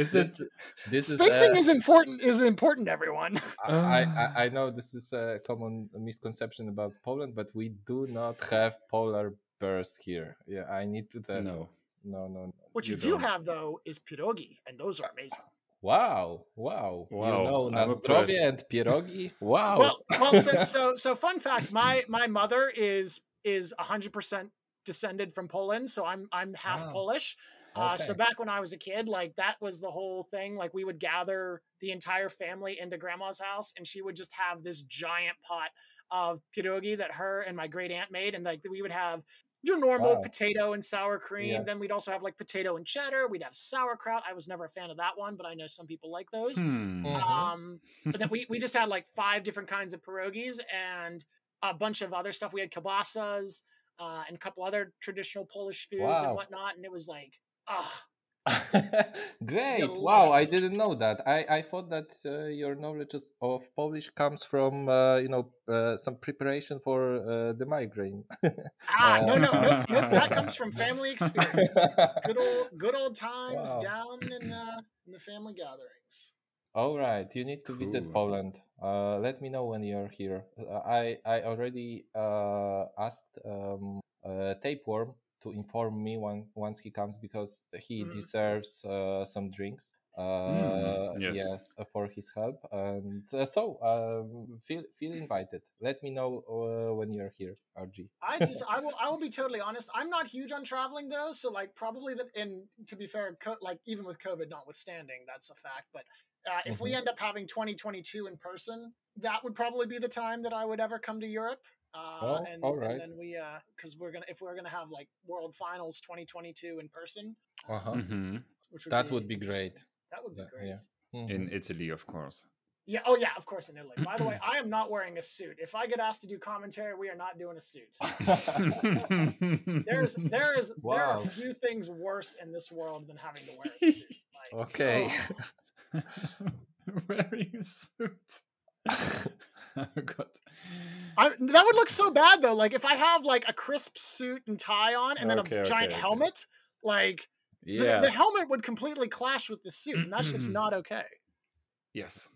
Is this, this is Spacing uh, is important. Is important, everyone. I, I I know this is a common misconception about Poland, but we do not have polar bears here. Yeah, I need to tell. No. no, no. no. What you, You do don't. have though is pierogi, and those are amazing. Wow, wow, Wow, You know I'm and pierogi. Wow. Well, well, so, so so fun fact. My my mother is is hundred percent descended from Poland, so I'm I'm half Ah, Polish. Uh, so back when I was a kid, like that was the whole thing. Like we would gather the entire family into grandma's house, and she would just have this giant pot of pierogi that her and my great aunt made, and like we would have your normal Wow. potato and sour cream. Then we'd also have like potato and cheddar. We'd have sauerkraut. I was never a fan of that one, but I know some people like those. Hmm. Mhm. Um, but then we, we just had like five different kinds of pierogies and a bunch of other stuff. We had kibasas uh, and a couple other traditional Polish foods and whatnot. And it was like, ah, Great! Wow, I didn't know that. I, I thought that uh, your knowledge of Polish comes from uh, you know uh, some preparation for uh, the migraine. ah, no, no, no, no, that comes from family experience. Good old, good old times Wow. down in, uh, in the family gatherings. All right, you need to visit Poland. Uh, let me know when you're here. Uh, I I already uh, asked um, uh, Tapeworm to inform me when once he comes because he Mhm. deserves uh, some drinks. Uh, yes. uh, for his help, and uh, so um, feel feel invited. Let me know uh, when you're here, RG. I just, I will, I will be totally honest. I'm not huge on traveling though, so like probably the, and to be fair, co- like even with COVID notwithstanding, that's a fact. But uh, if we Mhm. end up having 2022 in person, that would probably be the time that I would ever come to Europe. Uh, Oh, and, all right. and then we, uh, because we're gonna, if we're gonna have like World Finals 2022 in person, Uh huh. Mhm. which would That be would be great. That would be Yeah, great. yeah. In Italy, of course. Yeah. Oh, yeah. Of course, in Italy. By the way, I am not wearing a suit. If I get asked to do commentary, we are not doing a suit. There's there is there are Wow. few things worse in this world than having to wear a suit. Like, Okay. oh, Wearing a suit. oh God. I, that would look so bad though. Like if I have like a crisp suit and tie on, and then Okay, a okay, giant okay. helmet, like Yeah. the, the helmet would completely clash with the suit, and that's just mm-hmm. not okay. yes.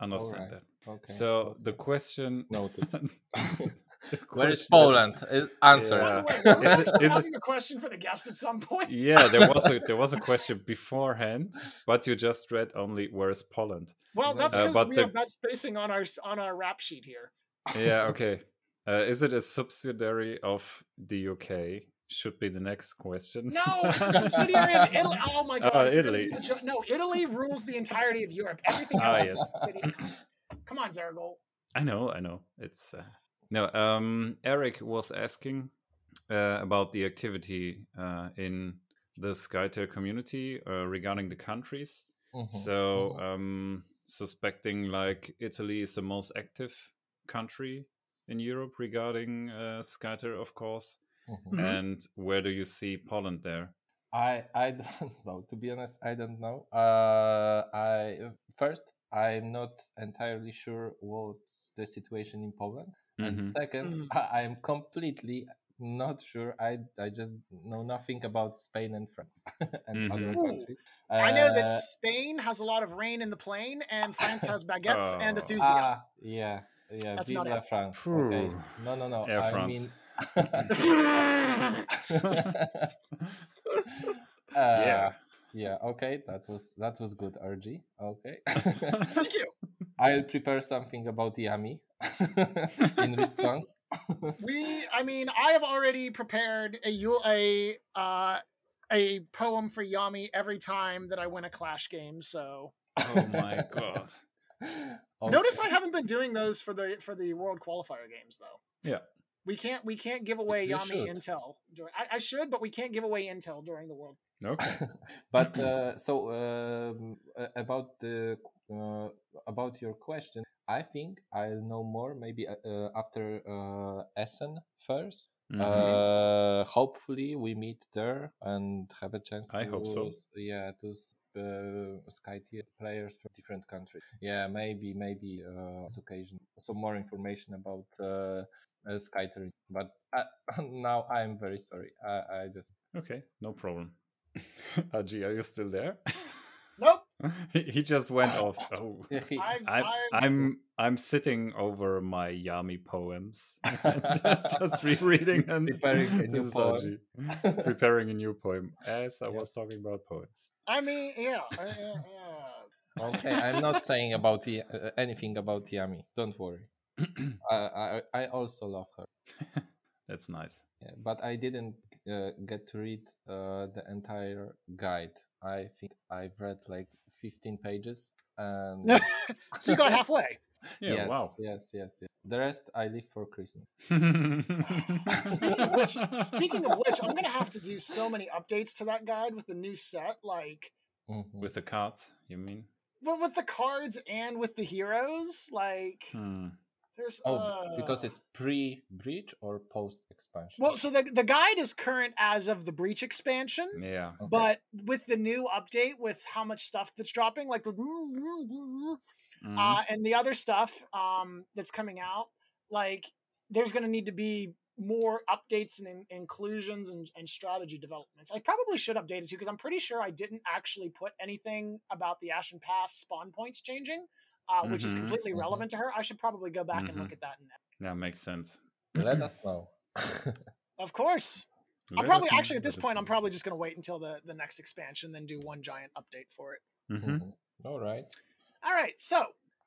Understand Alright. that. Okay. So the question. Noted. the Where is Poland? Uh, Answer. Yeah. the way, Is it- it- having a question for the guest at some point? Yeah, there was a there was a question beforehand, but you just read only where is Poland. Well, that's Uh, because but we the- have that spacing on our on our rap sheet here. Yeah, okay. Uh, is it a subsidiary of the UK should be the next question. No, it's a subsidiary of Italy. Oh my god! Oh, Italy. to do the joke. No, Italy rules the entirety of Europe. Everything Ah, else is a yes. subsidiary. Come on, Zargol. I know, I know. It's uh, no. Um, Eric was asking uh, about the activity uh, in the Skytear community uh, regarding the countries. Mhm, So, mhm. um, suspecting like Italy is the most active country in Europe regarding uh, Skytear, of course. Mhm. Mhm. And where do you see Poland there? I I don't know. To be honest, I don't know. Uh, I first I'm not entirely sure what's the situation in Poland, and Mhm. second, Mm. I, I'm completely not sure. I I just know nothing about Spain and France and other Mhm. Ooh. countries. I know that Uh, Spain has a lot of rain in the plain, and France has baguettes and Oh. enthusiasm. Ah, yeah, yeah. That's not it. France. Okay. No, no, no. Air I France. mean. Yeah. Uh, yeah. Okay. That was that was good. RG. Okay. Thank you. I'll prepare something about Yami in response. We, I mean, I have already prepared a a uh, a poem for Yami every time that I win a Clash game. So oh my god. notice I haven't been doing those for the for the World Qualifier games though. Yeah. We can't we can't give away You Yami should. intel. During, I, I should, but we can't give away intel during the World. Okay. but uh, so um, about the uh, about your question, I think I'll know more maybe uh, uh, after uh, Essen 1st Mhm. Uh, hopefully we meet there and have a chance. I to, hope so. Yeah, to uh, sky players from different countries. Yeah, maybe maybe uh, this occasion some more information about uh, uh. But uh, now I'm very sorry. I, I just okay, no problem. RG, are you still there? Nope. he he just went off. Oh. Yeah, he- I, I'm, I, I'm I'm sitting over my Yami poems, just rereading and Preparing a new poem. Preparing a new poem as I was talking about poems. I mean, yeah. uh, yeah, yeah. okay, I'm not saying about the, uh, anything about Yami. Don't worry. I, I I also love her. That's nice. Yeah, but I didn't uh, get to read uh, the entire guide. I think I've read like 15 pages, and so you got halfway. Yeah. yes, Wow. yes, yes, yes. The rest I leave for Christmas. Speaking of which, speaking of which, I'm gonna have to do so many updates to that guide with the new set, like Mhm. With the cards, you mean? well, with the cards and with the heroes. Like, Hmm. There's Oh, because uh, it's pre-breach or post-expansion. well, so the the guide is current as of the breach expansion. Yeah. Okay. But with the new update, with how much stuff that's dropping, like the Mhm. uh, and the other stuff um, that's coming out, like there's going to need to be more updates and in- inclusions and, and strategy developments. I probably should update it too because I'm pretty sure I didn't actually put anything about the Ashen Pass spawn points changing, uh, which is Mhm, completely mhm. relevant to her. I should probably go back and look Mhm. at that. Now. That makes sense. Let us know. Of course, I'm probably actually at this us point I'm probably just going to wait until the the next expansion, then do one giant update for it. Mhm. Mhm. All right. All right. So,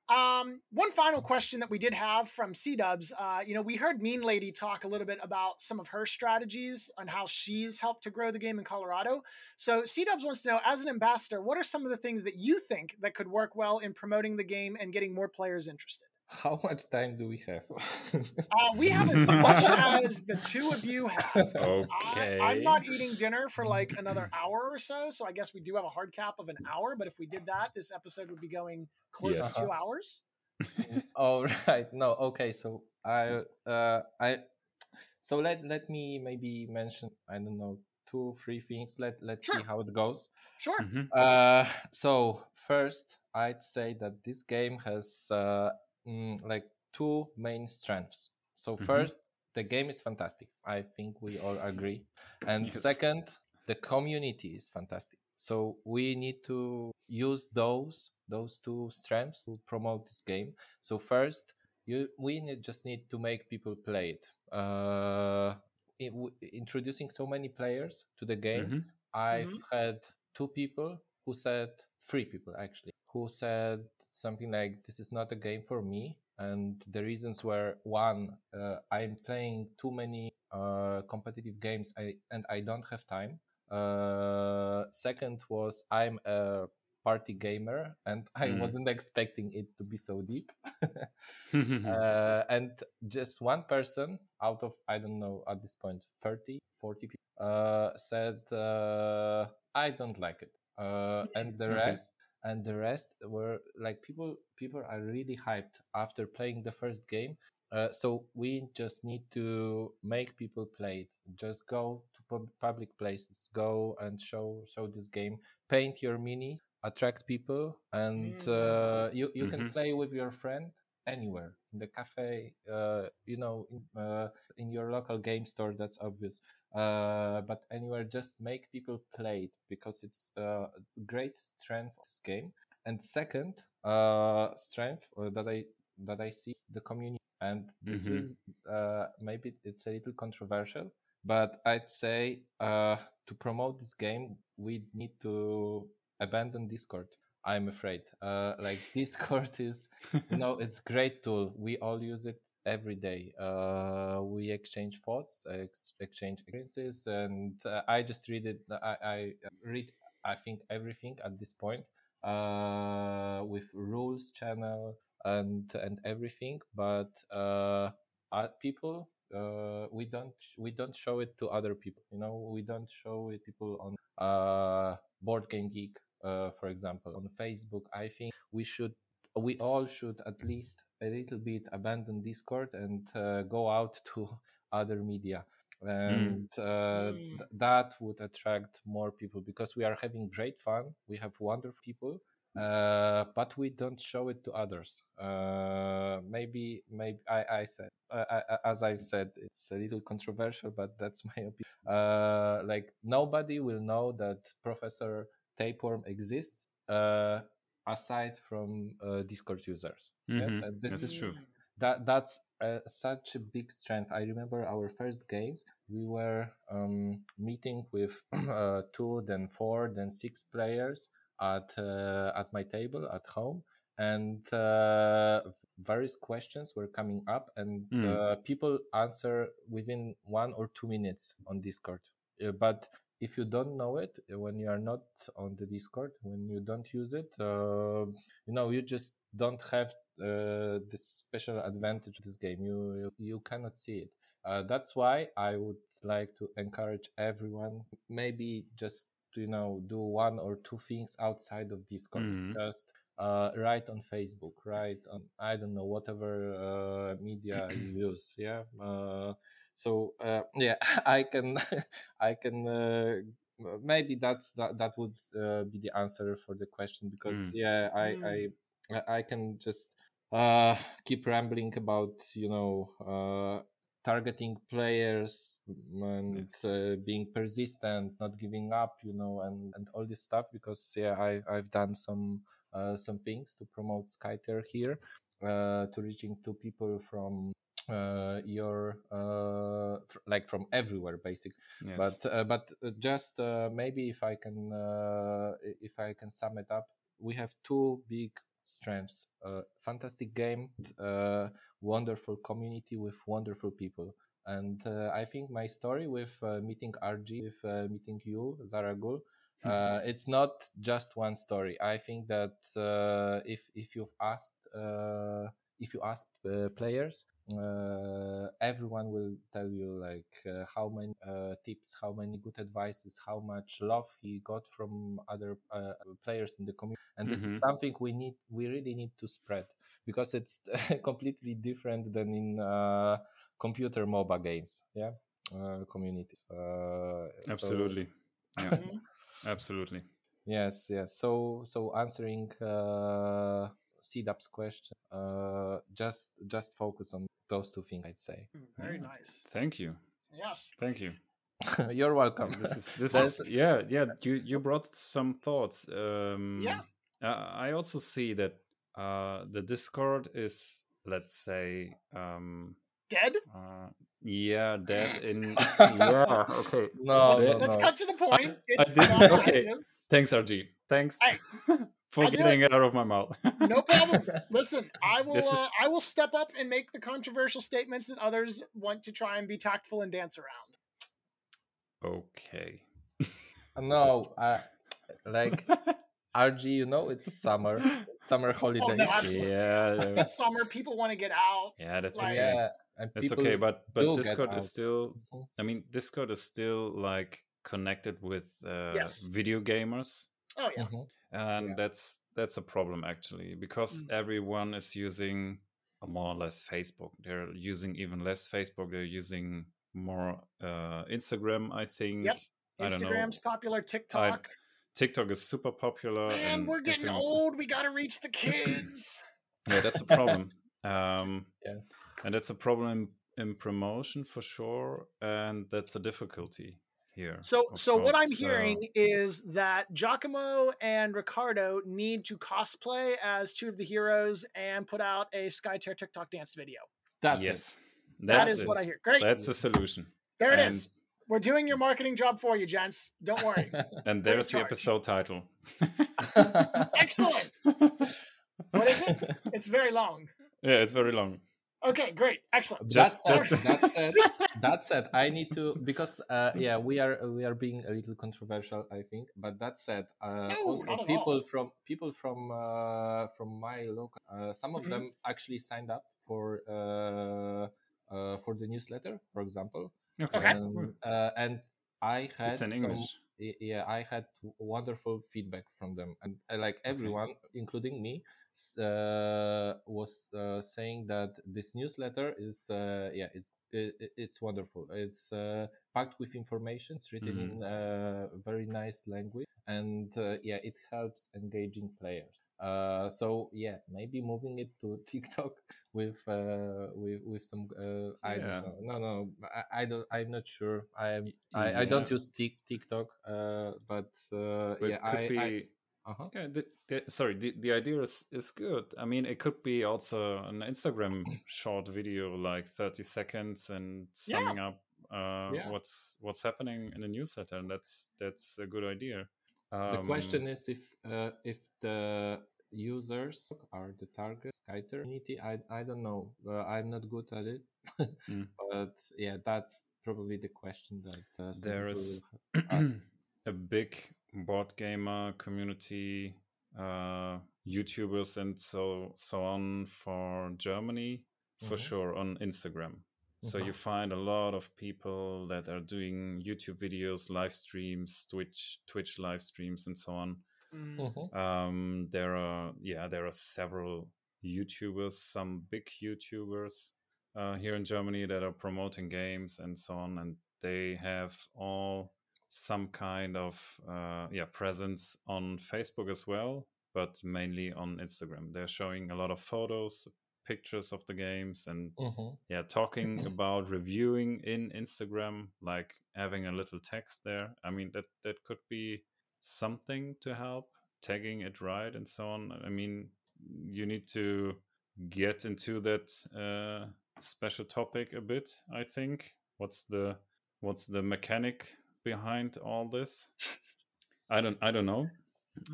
um, one final question that we did have from C Dubs. Uh, you know, we heard Mean Lady talk a little bit about some of her strategies and how she's helped to grow the game in Colorado. So, C Dubs wants to know, as an ambassador, what are some of the things that you think that could work well in promoting the game and getting more players interested? How much time do we have? Uh, we have as much as the two of you have. 'cause Okay. I, I'm not eating dinner for like another hour or so, so I guess we do have a hard cap of an hour. But if we did that, this episode would be going close Yes. to two hours. All right. No. Okay. So I uh I so let let me maybe mention I don't know two three things. Let let's Sure. see how it goes. Sure. Mhm. Uh, so first, I'd say that this game has uh, mm, like two main strengths. So Mhm. first, the game is fantastic. I think we all agree. And Yes. second, the community is fantastic. So we need to use those those two strengths to promote this game. So first, you we need, just need to make people play it. Uh, in, w- introducing so many players to the game, Mhm. I've had two people who said, three people actually, who said something like, "This is not a game for me." and the reasons were one, uh, I'm playing too many uh, competitive games I, and I don't have time. Uh, second was I'm a party gamer and I Mm. wasn't expecting it to be so deep. uh, and just one person out of I don't know at this point 30 40 people uh, said uh, I don't like it uh, and the Okay. rest and the rest were like people people are really hyped after playing the first game. Uh, so we just need to make people play it. Just go to pub- public places. Go and show show this game. Paint your mini attract people and Mm. uh, you, you can Mhm. play with your friend anywhere in the cafe uh, you know in, uh, in your local game store that's obvious uh, but anywhere just make people play it because it's uh, a great strength of this game. And second uh, strength uh, that i that i see is the community. And this Mhm. is uh, maybe it's a little controversial but i'd say uh, to promote this game we need to abandon discord i'm afraid. Uh, like discord is you know it's great tool. We all use it every day. Uh, we exchange thoughts ex- exchange experiences and uh, i just read it I, I read i think everything at this point uh, with rules channel and and everything but uh, uh, people uh, we don't we don't show it to other people you know? We don't show it people on uh, board game geek uh, for example on facebook. I think we should we all should at least a little bit abandon discord and uh, go out to other media. And uh, Mm. th- that would attract more people because we are having great fun. We have wonderful people uh, but we don't show it to others. Uh, maybe maybe i, I said uh, I, I- as i've said it's a little controversial but that's my opinion. Uh, like nobody will know that professor tapeworm exists. Uh, aside from uh, discord users yes Mhm. and this That's is true. that that's uh, such a big strength. I remember our first games. We were um, meeting with uh, two, then four, then six players at uh, at my table at home, and uh, various questions were coming up, and Mm. uh, people answer within one or two minutes on Discord. Uh, but if you don't know it uh, when you are not on the Discord, when you don't use it, uh, you know you just don't have uh, this special advantage of this game. You you, you cannot see it. Uh, that's why I would like to encourage everyone, maybe just to you know do one or two things outside of Discord. Mhm. Just uh, write on Facebook, write on I don't know whatever uh, media you use. Yeah. So uh, yeah, I can I can uh, maybe that's that that would uh, be the answer for the question because Mm. yeah I Mm. I I- I can just uh keep rambling about you know uh targeting players and uh, being persistent not giving up you know and and all this stuff because yeah i i've done some uh, some things to promote Skytear here uh to reaching to people from uh your uh fr- like from everywhere basically Yes. but uh, but uh, just uh, maybe if i can uh, if i can sum it up we have two big strengths uh, fantastic game uh, wonderful community with wonderful people. And uh, i think my story with uh, meeting rg with uh, meeting you zaragul uh, it's not just one story. I think that uh, if if you've asked uh, if you ask uh, players uh, everyone will tell you like uh, how many uh, tips how many good advices how much love he got from other uh, players in the community and this is Mhm. something we need we really need to spread because it's completely different than in uh, computer moba games yeah uh, communities uh, so- Absolutely. Yeah. Mhm. Absolutely. Yes, yes. So, so answering uh, C Dubs's question, uh, just just focus on those two things. I'd say. Mm, Very Yeah. nice. Thank you. Yes. Thank you. You're welcome. This is this is yeah yeah. You you brought some thoughts. Um, Yeah. I also see that uh, the Discord is let's say um, Dead? uh, yeah dead in yeah okay. No, let's no, let's no. cut to the point. It's didn't- not okay. active. Thanks RG. Thanks. Hey. For getting it out of my mouth. No problem. Listen, I will. This Uh, I will step up and make the controversial statements that others want to try and be tactful and dance around. okay. no, uh, like RG, you know, it's summer, summer holidays. absolutely. yeah, yeah, It's summer. People want to get out. yeah, that's Like- okay. yeah, and It's people, okay, but but Discord is still. Mhm. I mean, Discord is still like connected with uh, Yes. video gamers, Oh yeah. Mhm. And Yeah. that's that's a problem actually because Mm. everyone is using more or less Facebook. They're using even less Facebook. They're using more uh, Instagram, I think. I don't know. Instagram's popular. TikTok. TikTok is super popular. Man, and we're getting Instagram is- old. We got to reach the kids. Yeah, that's a problem. um, Yes. and that's a problem in promotion for sure, and that's a difficulty here. So, of so what I'm course, uh, hearing is that Giacomo and Ricardo need to cosplay as two of the heroes and put out a Skytear TikTok dance video. That's yes, That that's is it. what I hear. Great. That's the solution. there it and- is. We're doing your marketing job for you, gents. Don't worry. And there's the episode title. Excellent. What is it? It's very long. Yeah, it's very long. Okay, great. Excellent. Just- that just- said, that said, that said, I need to because uh, yeah, we are we are being a little controversial, I think. But that said, uh, No, also people all. from people from uh, from my local, uh, some of Mhm. them actually signed up for uh, uh, for the newsletter, for example. Okay. And, uh, and I had It's in some- English. yeah i had wonderful feedback from them and uh, like everyone including me s- uh, was uh, saying that this newsletter is uh, yeah it's i i- it's wonderful it's uh, packed with information it's written Mhm. in uh, very nice language and uh, yeah it helps engaging players uh, so yeah maybe moving it to tiktok with uh, with with some uh, i Yeah. don't know no no I, I don't i'm not sure i am I, I don't use Tik TikTok, uh, but uh, But yeah, it could I, be. I uh-huh. Yeah, the, the, sorry. The, the idea is is good. I mean, it could be also an Instagram short video, like thirty seconds, and Yeah. summing up uh, Yeah. what's what's happening in the newsletter. And that's that's a good idea. the Um, question is if uh, if the users are the target Skytear community. I I don't know. Uh, I'm not good at it, Mm. but yeah, that's probably the question that uh, there is a big board gamer community, uh, YouTubers and so so on for Germany for Mhm. sure on Instagram. So you find a lot of people that are doing YouTube videos, live streams, Twitch Twitch live streams, and so on. Mm. Mhm. Um, there are yeah, there are several YouTubers, some big YouTubers uh, here in Germany that are promoting games and so on, and they have all some kind of uh, yeah presence on Facebook as well, but mainly on Instagram. They're showing a lot of photos, pictures of the games, and Mhm. yeah talking about reviewing in instagram like having a little text there i mean that that could be something to help tagging it right and so on i mean you need to get into that uh, special topic a bit i think what's the what's the mechanic behind all this i don't i don't know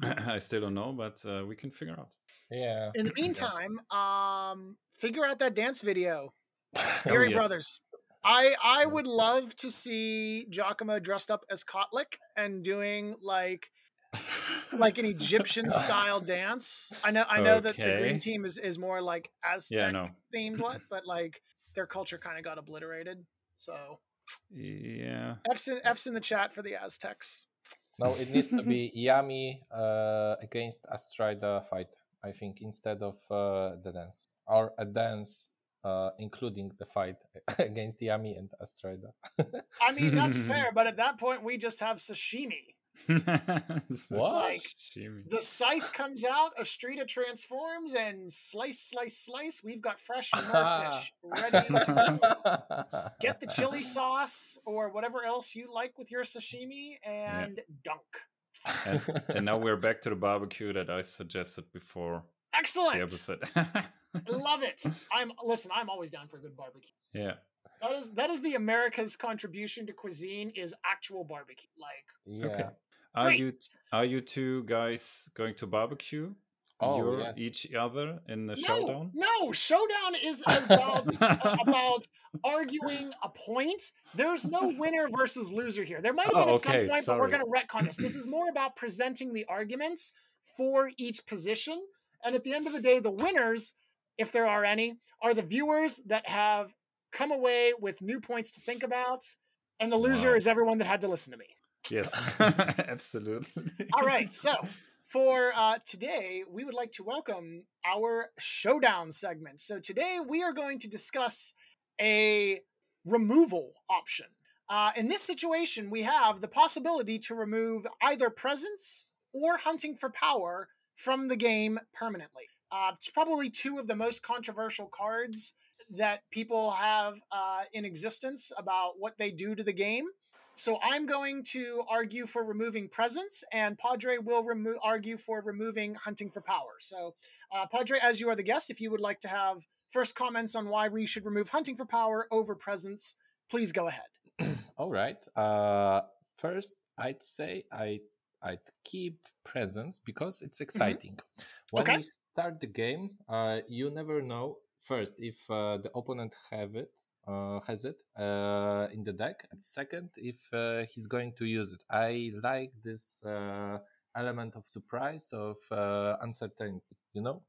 i still don't know but uh, we can figure out Yeah. In the meantime, um, figure out that dance video. Oh, yes. Brothers. I I would love to see Giacomo dressed up as Kotlik and doing like like an Egyptian style dance. I know I know that the green team is is more like Aztec yeah no themed what, but like their culture kind of got obliterated. So yeah F's in, F's in the chat for the Aztecs. No, it needs to be Yami uh, against Astrida fight. I think instead of uh, the dance or a dance uh, including the fight against Yami and Astrida. I mean that's fair, but at that point we just have sashimi. What? Sashimi. The scythe comes out, Astrida transforms, and slice, slice, slice. We've got fresh fish ready to get the chili sauce or whatever else you like with your sashimi and dunk. And, and now we're back to the barbecue that I suggested before Excellent. the episode. Love it. I'm listen, I'm always down for a good barbecue. yeah. That is that is the America's contribution to cuisine is actual barbecue. Like yeah. Okay. Are Great. you t- are you two guys going to barbecue? Oh, You're yes. each other in the No, showdown? no, showdown is about about arguing a point. There's no winner versus loser here. There might have Oh, been at some okay, point, but we're going to retcon this. This is more about presenting the arguments for each position, and at the end of the day, the winners, if there are any, are the viewers that have come away with new points to think about, and the loser Wow. is everyone that had to listen to me. Yes, absolutely. All right, so for uh, today, we would like to welcome our showdown segment. So today we are going to discuss a removal option. Uh, in this situation, we have the possibility to remove either presence or hunting for power from the game permanently. Uh, it's probably two of the most controversial cards that people have uh, in existence about what they do to the game. So I'm going to argue for removing presence, and Padre will remo- argue for removing hunting for power. So, uh, Padre, as you are the guest, if you would like to have first comments on why we should remove hunting for power over presence, please go ahead. All right. Uh, first, I'd say I I'd keep presence because it's exciting. When Okay. you start the game, uh, you never know first if uh, the opponent have it uh, has it uh, in the deck. And second, if uh, he's going to use it. I like this uh, element of surprise of uh, uncertainty. You know.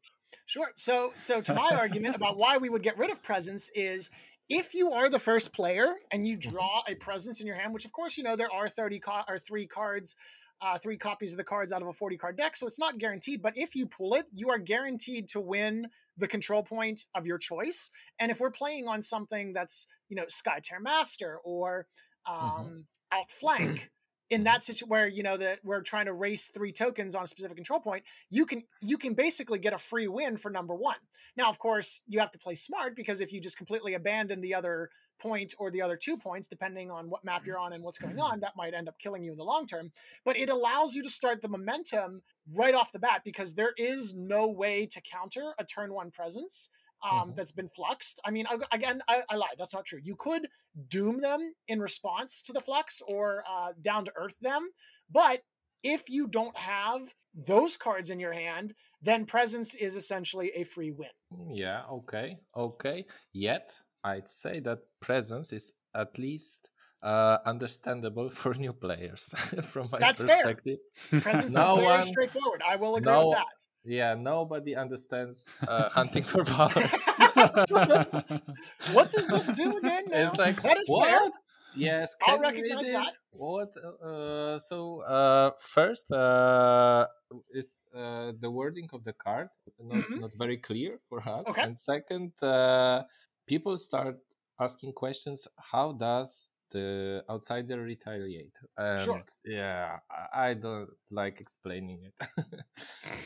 Sure. So, so to my argument about why we would get rid of presence is if you are the first player and you draw a presence in your hand, which of course you know there are thirty ca- or three cards, uh, three copies of the cards out of a forty card deck, so it's not guaranteed. But if you pull it, you are guaranteed to win the control point of your choice. And if we're playing on something that's you know Sky Tear Master or um, Outflank. In that situation where you know that we're trying to race three tokens on a specific control point, you can you can basically get a free win for number one. Now, of course, you have to play smart because if you just completely abandon the other point or the other two points, depending on what map you're on and what's going on, that might end up killing you in the long term. But it allows you to start the momentum right off the bat because there is no way to counter a turn one presence um, Mhm. that's been fluxed. I mean, again, I, I lied. That's not true. You could doom them in response to the flux or uh, down to earth them. But if you don't have those cards in your hand, then presence is essentially a free win. Yeah, okay, okay. Yet, I'd say that presence is at least uh, understandable for new players from my That's fair. perspective. Presence No is very one- straightforward. I will agree no- with that. Yeah, nobody understands uh, hunting for power. what does this do again? Now? It's like that is what? fair. Yes, I'll recognize that. What? Uh, so uh, first uh, is uh, the wording of the card not, Mhm. not very clear for us, Okay. and second, uh, people start asking questions. How does the outsider retaliate? And Sure. Yeah, I- don't like explaining it.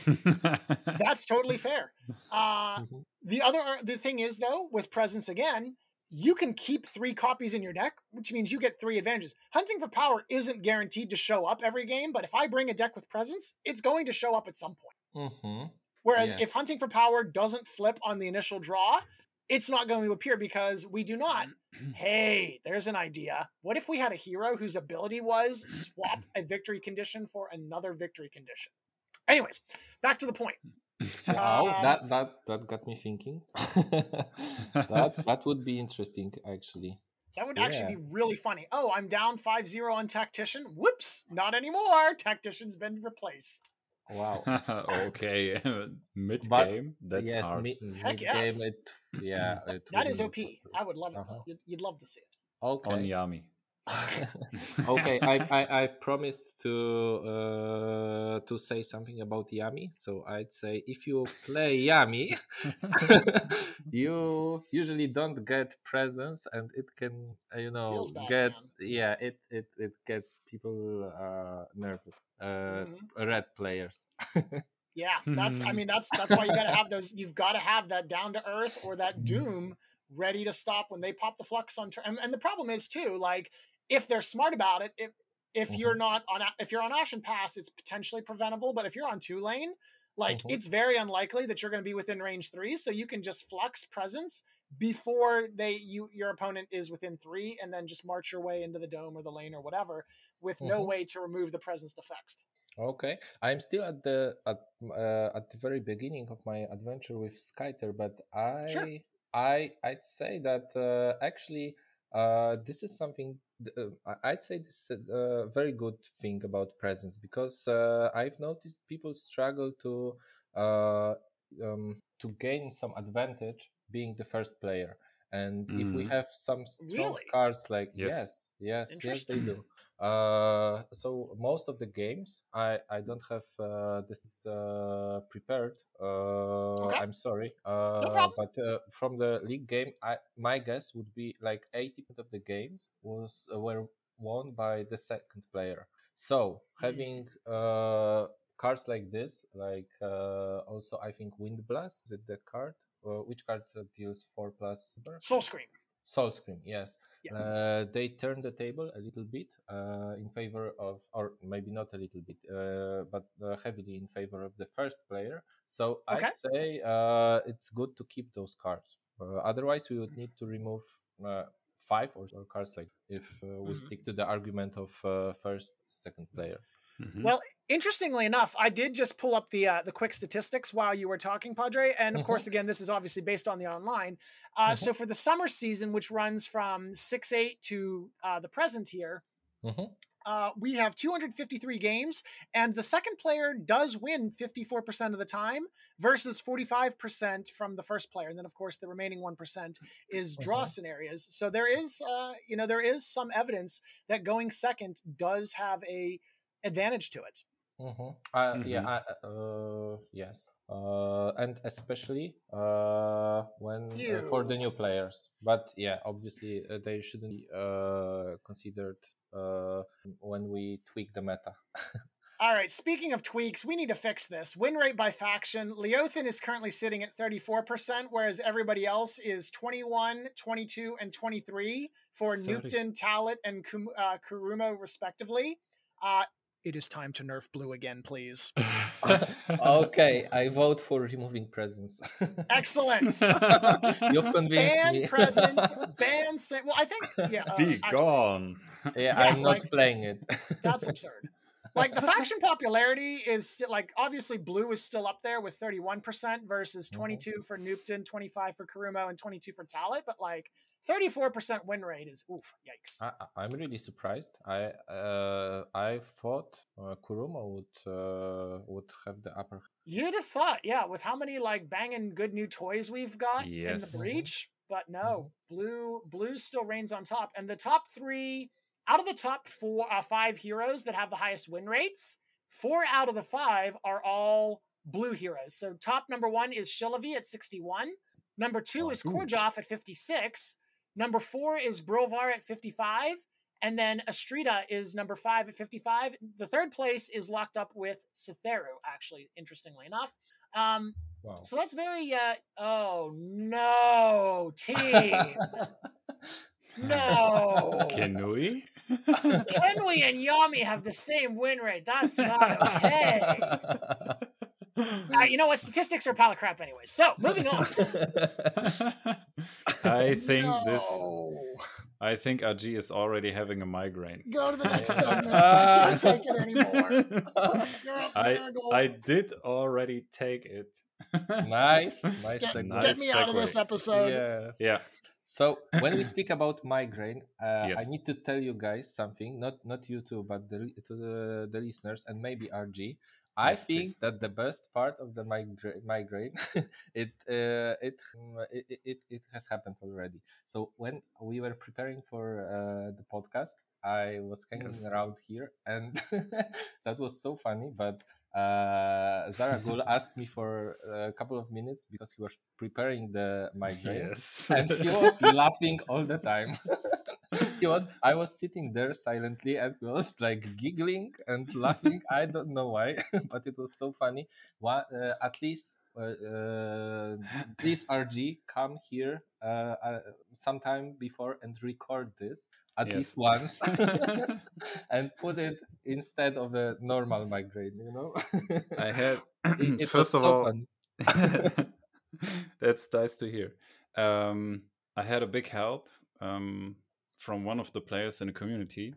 That's totally fair. Uh, Mhm. the other the thing is though, with presence again, you can keep three copies in your deck, which means you get three advantages. Hunting for power isn't guaranteed to show up every game, but if I bring a deck with presence, it's going to show up at some point. hmm Whereas Yes. if hunting for power doesn't flip on the initial draw, it's not going to appear because we do not. hey, there's an idea. What if we had a hero whose ability was swap a victory condition for another victory condition? Anyways, back to the point. Wow, Um, that that that got me thinking. that that would be interesting, actually. That would actually be really funny. Oh, I'm down 5 0 on Tactician. Whoops, not anymore. Tactician's been replaced. Wow. okay, mid game. That's yes, hard. mid, Heck mid yes. game. It, yeah, it That would is be- OP. I would love it. Uh-huh. You'd, you'd love to see it. Okay. On Yami. okay, I, I I promised to uh, to say something about Yami. So I'd say if you play Yami, you usually don't get presents, and it can uh, you know bad, get man. yeah it it it gets people uh, nervous. Uh, Mhm. Red players. Yeah, that's. I mean, that's that's why you got to have those. You've got to have that down to earth or that doom ready to stop when they pop the flux on turn. And, and the problem is too, like if they're smart about it, if if you're not on if you're on Ashen Pass, it's potentially preventable. But if you're on two lane, like Mhm. it's very unlikely that you're going to be within range three. So you can just flux presence, before they you your opponent is within three, and then just march your way into the dome or the lane or whatever, with no Mhm. way to remove the presence defects. Okay, I'm still at the at uh, at the very beginning of my adventure with Skytear, but I Sure. I I'd say that uh, actually uh, this is something th- uh, I'd say this is a very good thing about presence because uh, I've noticed people struggle to uh, um, to gain some advantage being the first player. And if we Mhm. have some strong Really? cards like Yes. yes, yes, yes, they do. Uh, so most of the games, I I don't have uh, this uh, prepared. Uh, Okay. I'm sorry. Uh, problem. But uh, from the league game, I my guess would be like 80% of the games was uh, were won by the second player. So having uh, cards like this, like uh, also I think Wind Blast, is it the card? Uh, which card deals four plus? Soul Scream. Soul Scream, yes. Yeah. Uh, they turn the table a little bit uh, in favor of, or maybe not a little bit, uh, but uh, heavily in favor of the first player. So Okay. I'd say uh, it's good to keep those cards. Uh, otherwise, we would need to remove uh, five or, or cards like if uh, we Mhm. stick to the argument of uh, first, second player. Mhm. Well, interestingly enough, I did just pull up the uh, the quick statistics while you were talking, Padre. And of Mhm. course, again, this is obviously based on the online. Uh, Mhm. So for the summer season, which runs from six eight to uh, the present here, Mhm. uh, we have 253 games, and the second player does win 54% of the time versus 45% from the first player. And then, of course, the remaining 1% is draw Mhm. scenarios. So there is, uh, you know, there is some evidence that going second does have a advantage to it. Mm-hmm. Uh, Mhm. Yeah. I, uh, yes. Uh, and especially uh, when uh, for the new players. But yeah, obviously uh, they shouldn't be uh, considered uh, when we tweak the meta. All right, speaking of tweaks, we need to fix this. Win rate by faction. Leotan is currently sitting at 34%, whereas everybody else is 21, 22, and 23 for 30. Nupten, Talit, and Kum- uh, Kurumo, respectively. Uh, it is time to nerf blue again, please. okay, I vote for removing presents. Excellent. You've convinced ban me. presence, ban. Sa- well, I think, yeah. Uh, Be actually, gone. yeah, Yeah, I'm not like- playing it. that's absurd. Like the faction popularity is still like obviously blue is still up there with 31% versus Mhm. 22 for Nupten, 25 for Kurumo, and 22 for Talit, but like 34% win rate is oof, yikes. I, I- I'm really surprised. I uh, I thought uh, Kurumo would uh, would have the upper. You'd have thought, yeah, with how many like banging good new toys we've got in the Mhm. breach, but no, blue blue still reigns on top. And the top three out of the top four uh, five heroes that have the highest win rates, four out of the five are all blue heroes. So top number one is Shilavi at 61. Number two Oh, is ooh. Korjoff at 56. Number four is Brovar at 55. And then Astrida is number five at 55. The third place is locked up with Cytheru, actually, interestingly enough. Um, Wow. so that's very, uh, oh no, team. No. Kenui? Kenui and Yami have the same win rate. That's not okay. Uh, you know what? Statistics are a pile of crap anyway. So, moving on. I think this. I think RG is already having a migraine. Go to the next Yeah. segment. I can't take it anymore. I I did already take it. nice, nice Get, segue. Nice get me out of this episode. Yes. Yeah. So when we speak about migraine, uh, I need to tell you guys something. Not not you two, but the, to the, the listeners and maybe RG. I Yes, think please. that the best part of the migra- migraine, it, uh, it, it it it it has happened already. So when we were preparing for uh, the podcast, I was hanging Yes. around here, and that was so funny. But uh, Zaragul asked me for a couple of minutes because he was preparing the migraine Yes. and he was laughing all the time. he was I was sitting there silently and he was like giggling and laughing. I don't know why, but it was so funny. One, uh, at least uh, uh, please RG come here uh, uh, sometime before and record this at Yes. least once and put it instead of a normal migraine. You know, I had It- it was first of so all. That's nice to hear. um, I had a big help um, from one of the players in the community.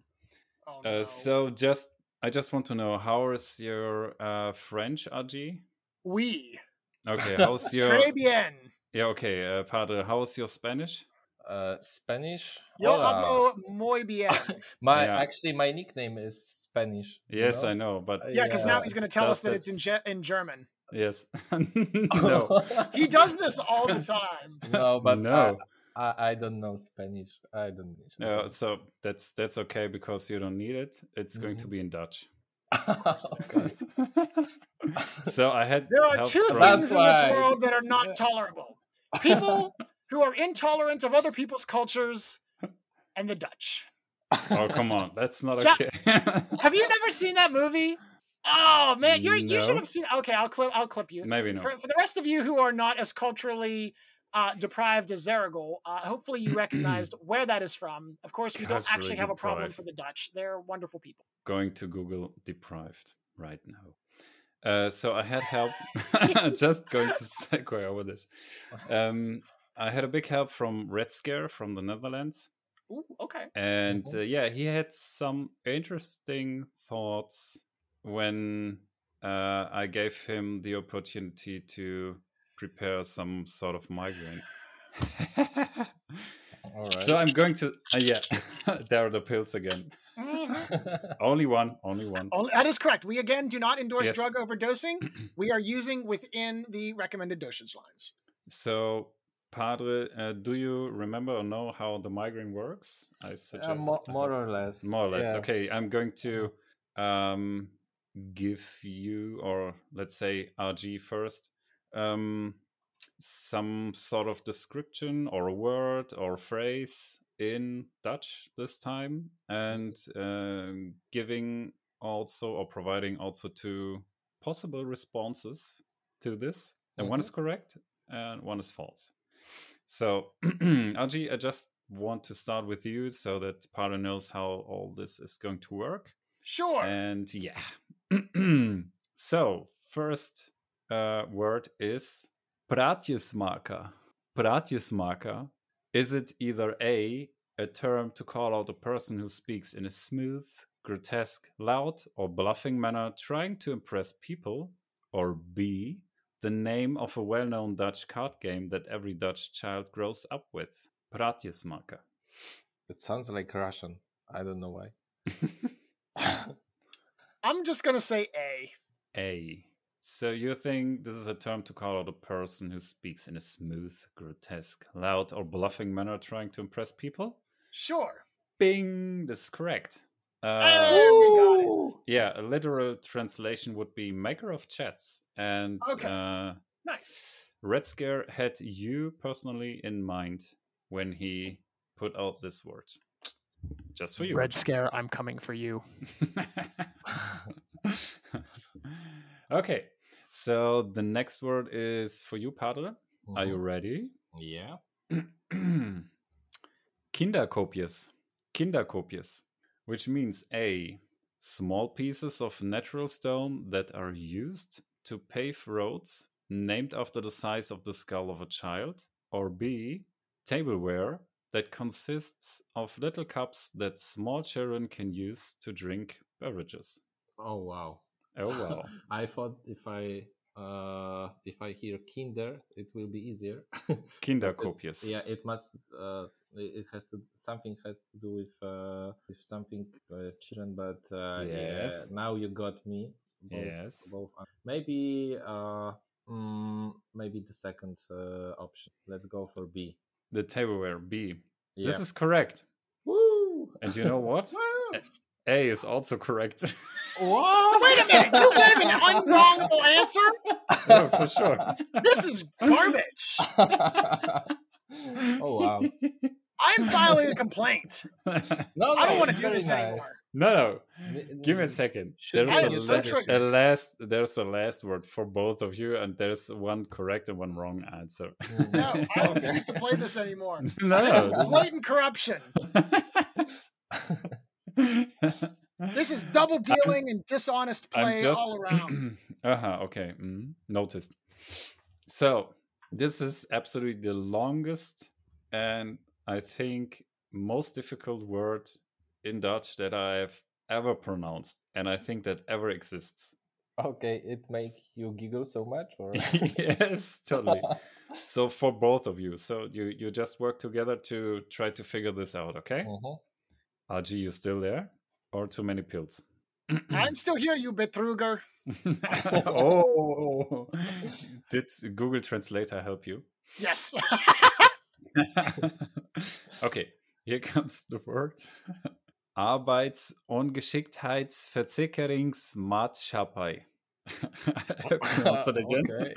Oh, Uh, so just I just want to know how is your uh, French, RG? we. Okay, how's your Très bien. yeah? Okay, uh, Padre, how's your Spanish? Uh, Spanish. Yo Hola. hablo muy bien. My Yeah. actually my nickname is Spanish. Yes, know? I know, but Yeah, because now he's going to tell us that that- it's in ge- in German. yes, no, He does this all the time. no, but no. I, I, I don't know Spanish. I don't. Uh, so that's that's okay because you don't need it. It's going to Mhm. be in Dutch. So I had There are two things in this world that are not tolerable: people who are intolerant of other people's cultures, and the Dutch. Oh come on, that's not okay. Have you never seen that movie? Oh man, you're, you should have seen. Okay, I'll clip. I'll clip you. Maybe not. For, for the rest of you who are not as culturally uh, deprived as Zeragul, uh, hopefully you recognized where that is from. Of course, we don't actually have a problem for the Dutch. They're wonderful people. Going to Google deprived right now. Uh, so I had help. Just going to segue over this. Um, I had a big help from Red Scare from the Netherlands. Ooh, okay. and uh, yeah he had some interesting thoughts when uh, i gave him the opportunity to prepare some sort of migraine All right. so i'm going to uh, yeah there are the pills again Mhm. only one only one Only, that is correct. We again do not endorse Yes. drug overdosing. we are using within the recommended dosage lines. so padre uh, do you remember or know how the migraine works? I Yeah, suggest more, I more or less. more or less. yeah. okay i'm going to um give you or let's say rg first um some sort of description or a word or phrase in dutch this time and um giving also or providing also two possible responses to this. And one is correct and one is false so rg i just want to start with you so that Paro knows how all this is going to work. Sure. And yeah. so, first uh, word is praatjesmaker. Praatjesmaker. Is it either A, a term to call out a person who speaks in a smooth, grotesque, loud, or bluffing manner trying to impress people? Or B, the name of a well known Dutch card game that every Dutch child grows up with? Praatjesmaker. It sounds like Russian. I don't know why. I'm just gonna say A. A. So you think this is a term to call out a person who speaks in a smooth, grotesque, loud, or bluffing manner trying to impress people? Sure. Bing! This is correct. Uh, Hey, we got it. yeah, a literal translation would be maker of chats. And Okay. uh, Nice. Red Scare had you personally in mind when he put out this word. Just for you. Red Scare, I'm coming for you. okay, so the next word is for you, Padre. Are you Mhm. ready? Yeah. Kinderkopies. Kinderkopies, which means A. Small pieces of natural stone that are used to pave roads named after the size of the skull of a child. Or B. Tableware that consists of little cups that small children can use to drink beverages. Oh wow. Oh, wow. I thought if I uh if I hear Kinder, it will be easier. Kinderkopies. yeah, it must. Uh, it it has to something has to do with uh with something uh, children. But uh, yeah, Yes. now you got me. Both, Yes. Both. Maybe uh mm, maybe the second uh, option. Let's go for B. The tableware, B. Yeah. This is correct. Woo! And you know what? A is also correct. What? Wait a minute, you gave an unwrongable answer? no, for sure. This is garbage. oh wow! I'm filing a complaint. No, I don't wanna do very this anymore. no, no. Give me a n- second. There's I a, so la- a last. There's a last word for both of you, and there's one correct and one wrong answer. Mm. No, I don't Okay. to play this anymore. no, This is blatant corruption. This is double dealing and dishonest play just all around. uh huh. Okay, mm, noticed. So this is absolutely the longest and I think most difficult word in Dutch that I've ever pronounced, and I think that ever exists. Okay, it make you giggle so much, or yes, totally. So for both of you, so you you just work together to try to figure this out, okay? Mhm. RG, you still there, or too many pills? I'm still here, you Betruger. oh, did Google Translator help you? Yes. okay, here comes the word. Arbeitsungeschiktheitsversicherungsmaatschappai. Pronounce it again.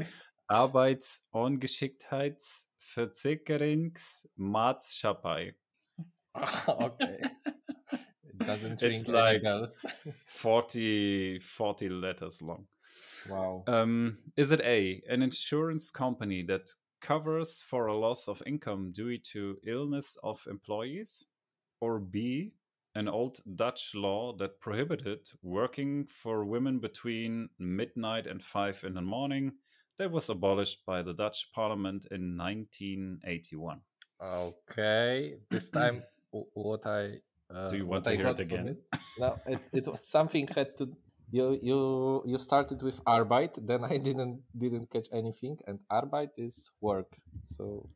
Okay. Arbeitsungeschiktheitsversicherungsmaatschappai. okay. It doesn't It's like- bells. 40, 40 letters long. Wow. Um, is it A, an insurance company that covers for a loss of income due to illness of employees? Or B, an old Dutch law that prohibited working for women between midnight and 5 in the morning that was abolished by the Dutch parliament in 1981? Okay. This time, what I uh, Do you want to I hear it again? It, no, it it was something had to. You you you started with Arbeit, then I didn't didn't catch anything, and Arbeit is work. So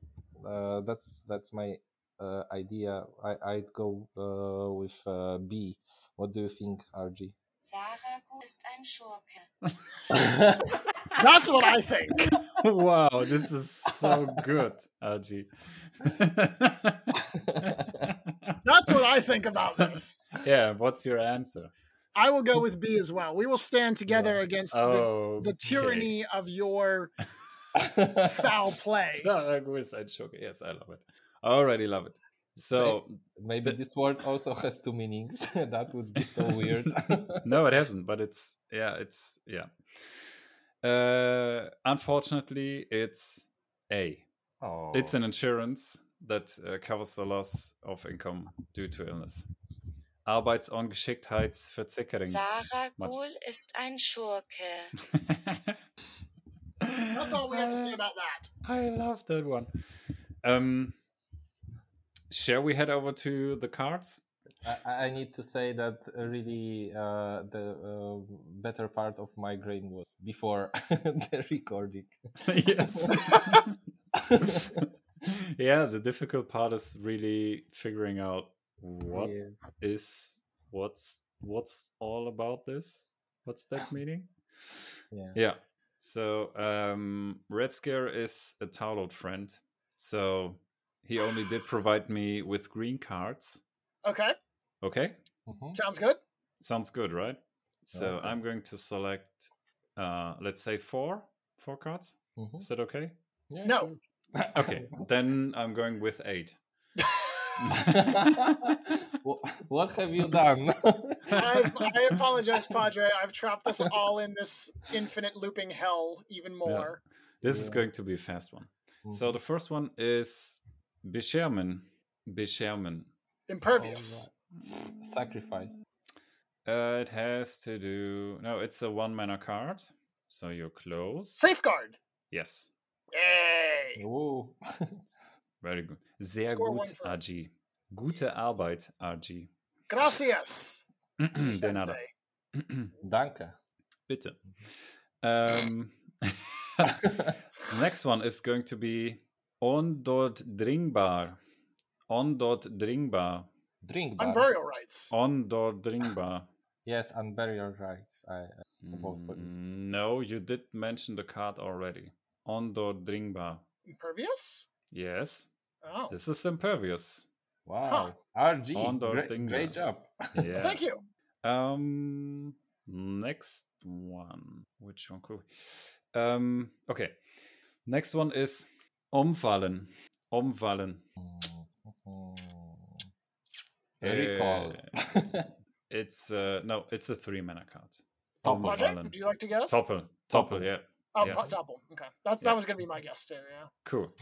uh, that's that's my uh, idea. I I'd go uh, with uh, B. What do you think, RG? Sarah Gu ist ein Schurke. That's what I think. wow, this is so good, RG. That's what I think about this. yeah, what's your answer? I will go with B as well. We will stand together Yeah. against the, Oh, the tyranny of your foul play. Zaragoza ist ein Schock. Yes, I love it. I Already love it. So Maybe this word also has two meanings. that would be so weird. no, it hasn't, but it's yeah, it's yeah. Uh, unfortunately, it's A. oh. It's an insurance that uh, covers the loss of income due to illness. Arbeitsungeschiktheitsversicherungs. Sarah Much- Gul ist ein Schurke. That's all we have to say about that. I love that one. Um, shall we head over to the cards? I, I need to say that uh, really uh, the uh, better part of migraine was before the recording. yes. yeah, the difficult part is really figuring out what is Yeah. what's what's all about this. What's that meaning? Yeah. Yeah. So um Red Scare is a download friend. So he only did provide me with green cards. Okay, Okay. Mhm. sounds good. Sounds good, right? So Okay. I'm going to select uh let's say four four cards. Mhm. Is that okay? Yeah, No. sure. Okay. then I'm going with eight. Wha- what have you done? I, I apologize, Padre. I've trapped us all in this infinite looping hell even more. This is going to be a fast one. So the first one is Beschermen. Beschermen. Impervious. Alright. Sacrifice. Uh, it has to do. No, it's a one mana card. So you're close. Safeguard. Yes. Yay. Ooh. Very good. Sehr Score one gut, for- RG. Gute Yes. Arbeit, RG. Gracias. De nada. Danke. Bitte. Um, next one is going to be Ondordringbar. Ondordringbar. Drink On bar. burial rights. Ondordringbar. Yes, and burial rights. I, I vote for this. Mm, No, you did mention the card already. Ondordringbar. Impervious? Yes, Oh. this is impervious. Wow. RG. Ondor Great, Dinga. great job. Yeah. Thank you. Um, next one. Which one could? we- Um, okay. Next one is Omfallen. Omfallen. Mm. Recall. Uh, it's uh no, it's a three mana card. Topple. Padre, Omfallen. would you like to guess? Topple. Topple. Topple. Yeah. Oh, yes. po- double. Okay. That's Yeah. that was gonna be my guess too, yeah. Cool.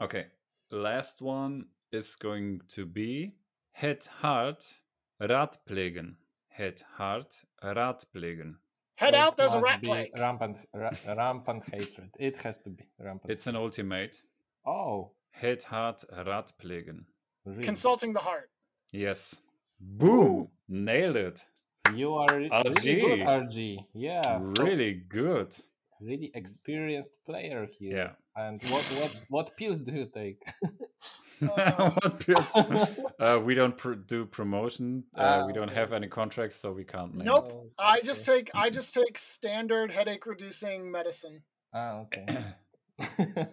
Okay. Last one is going to be Het hart raadplegen. Het hart raadplegen. Head out, there's a must rat plague. Rampant, ra- rampant hatred. It has to be rampant. It's an ultimate. oh, Het hat Radplegen. really? Consulting the heart. Yes. Boom! Nailed it. You are re- really RG. good, RG. Yeah, so really good. Really experienced player here. Yeah. And what what what pills do you take? what pills? Uh, we don't pr- do promotion. Uh, Ah, we don't okay. have any contracts, so we can't name. Nope. Oh, I just take I just take standard headache reducing medicine. Ah, okay.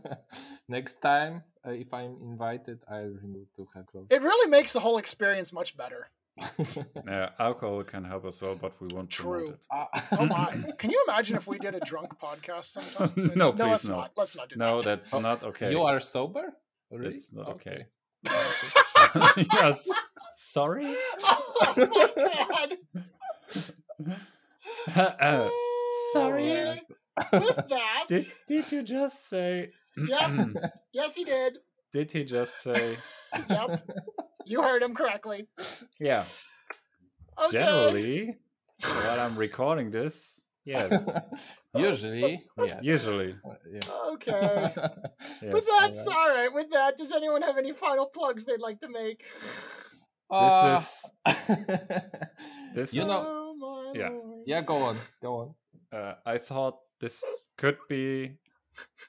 Next time, uh, if I'm invited, I'll remove to have clothes. It really makes the whole experience much better. Uh, alcohol can help as well, but we won't True. promote it. Ah. Oh my! Can you imagine if we did a drunk podcast sometime? No, no, please let's no. not. Let's not do No, that. that's Oh, not okay. You are sober? Really? That's not okay. Okay. yes. Sorry. oh my god! Uh, sorry. With that, Did did you just say? Yep. yes, he did. did he just say? Yep, you heard him correctly. Yeah. Okay. Generally, while I'm recording this, yes. Usually, yes. Usually, Okay. yes. With that, alright. all right. With that, does anyone have any final plugs they'd like to make? Ah. This is. This You is. know- oh yeah. lord. yeah, go on, go on. uh, I thought this could be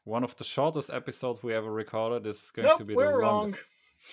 one of the shortest episodes we ever recorded. This is going Nope, to be we're the wrong.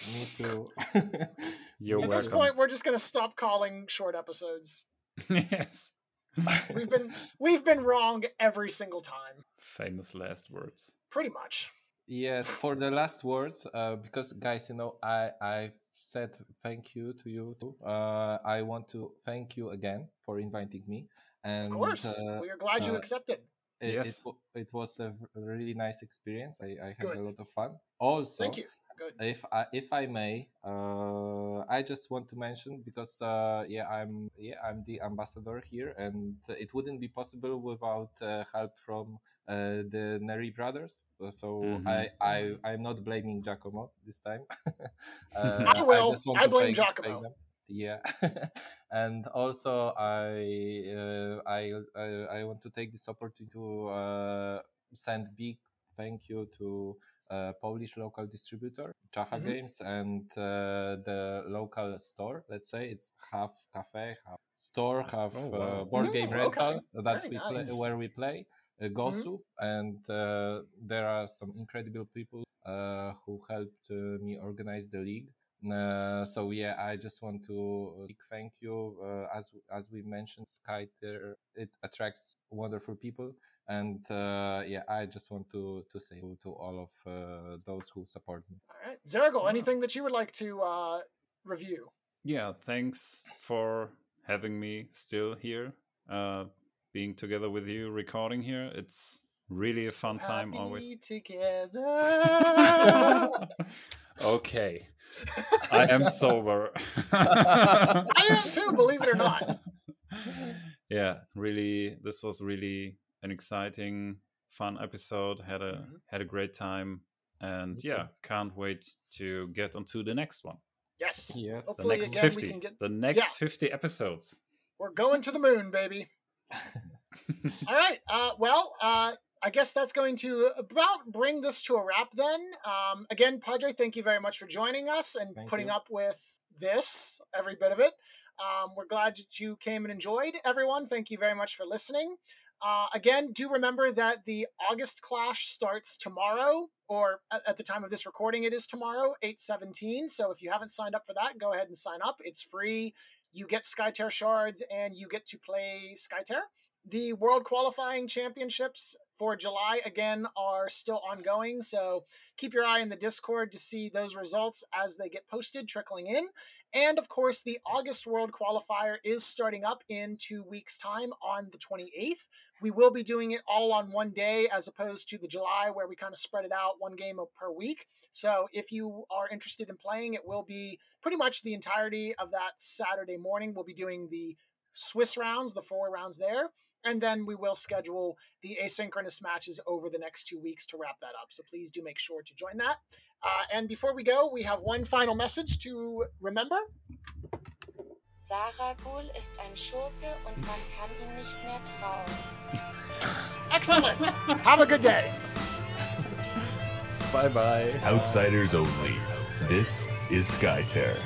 Longest. Me too. You're At welcome. this point, we're just gonna stop calling short episodes. yes. We've been we've been wrong every single time, Famous last words. pretty much. yes, for the last words, uh, because guys, you know, I I said thank you to you. Too. Uh, I want to thank you again for inviting me. And Of course, uh, we are glad you uh, accepted. it, Yes. it, it was a really nice experience. I, I had Good. a lot of fun. Also, Thank you. Good. if I if I may, uh, I just want to mention because uh, yeah, I'm yeah I'm the ambassador here, and it wouldn't be possible without uh, help from uh, the Neri brothers. Uh, So Mhm. I I I'm not blaming Giacomo this time. uh, I will. just want I blame thank- Giacomo. thank them. Yeah, and also I uh, I I I want to take this opportunity to uh, send big thank you to uh, Polish local distributor Czacha Mhm. Games and uh, the local store. Let's say it's half cafe, half store, half Oh, uh, wow. board game rental okay. that Very we play, nice. Mm-hmm. where we play. Uh, Gosu and uh, there are some incredible people uh, who helped uh, me organize the league. Uh, so yeah, I just want to uh, big thank you. Uh, as as we mentioned, Skytear it attracts wonderful people, and uh, yeah, I just want to to say to, to all of uh, those who support me. All right, Zerigal, anything that you would like to uh, review? Yeah, thanks for having me still here. Uh, being together with you, recording here. It's really a fun time Happy always. together. okay. I am sober. I am too, believe it or not. yeah, really this was really an exciting fun episode. Had a Mhm. had a great time and Me too. yeah, can't wait to get onto the next one. Yes. Yeah, The Hopefully, next again, 50. we can get. The next Yeah. 50 episodes. We're going to the moon, baby. All right. Uh, well, uh, I guess that's going to about bring this to a wrap then. Um, again, Padre, thank you very much for joining us and Thank putting you. up with this, every bit of it. Um, we're glad that you came and enjoyed, everyone. Thank you very much for listening. Uh, again, do remember that the August Clash starts tomorrow, or at, at the time of this recording, it is tomorrow, 817. So if you haven't signed up for that, go ahead and sign up. It's free. You get Skytear shards and you get to play Skytear. The World Qualifying Championships for July, again, are still ongoing. So keep your eye in the Discord to see those results as they get posted, trickling in. And of course, the August World Qualifier is starting up in two weeks' time on the 28th. We will be doing it all on one day as opposed to the July where we kind of spread it out one game per week. So if you are interested in playing, it will be pretty much the entirety of that Saturday morning. We'll be doing the Swiss rounds, the four rounds there. And then we will schedule the asynchronous matches over the next two weeks to wrap that up. So please do make sure to join that. Uh, and before we go, we have one final message to remember. Ist ein Schurke und man kann ihm nicht mehr trauen. Excellent. Have a good day. Bye bye. Outsiders only. This is Skytear.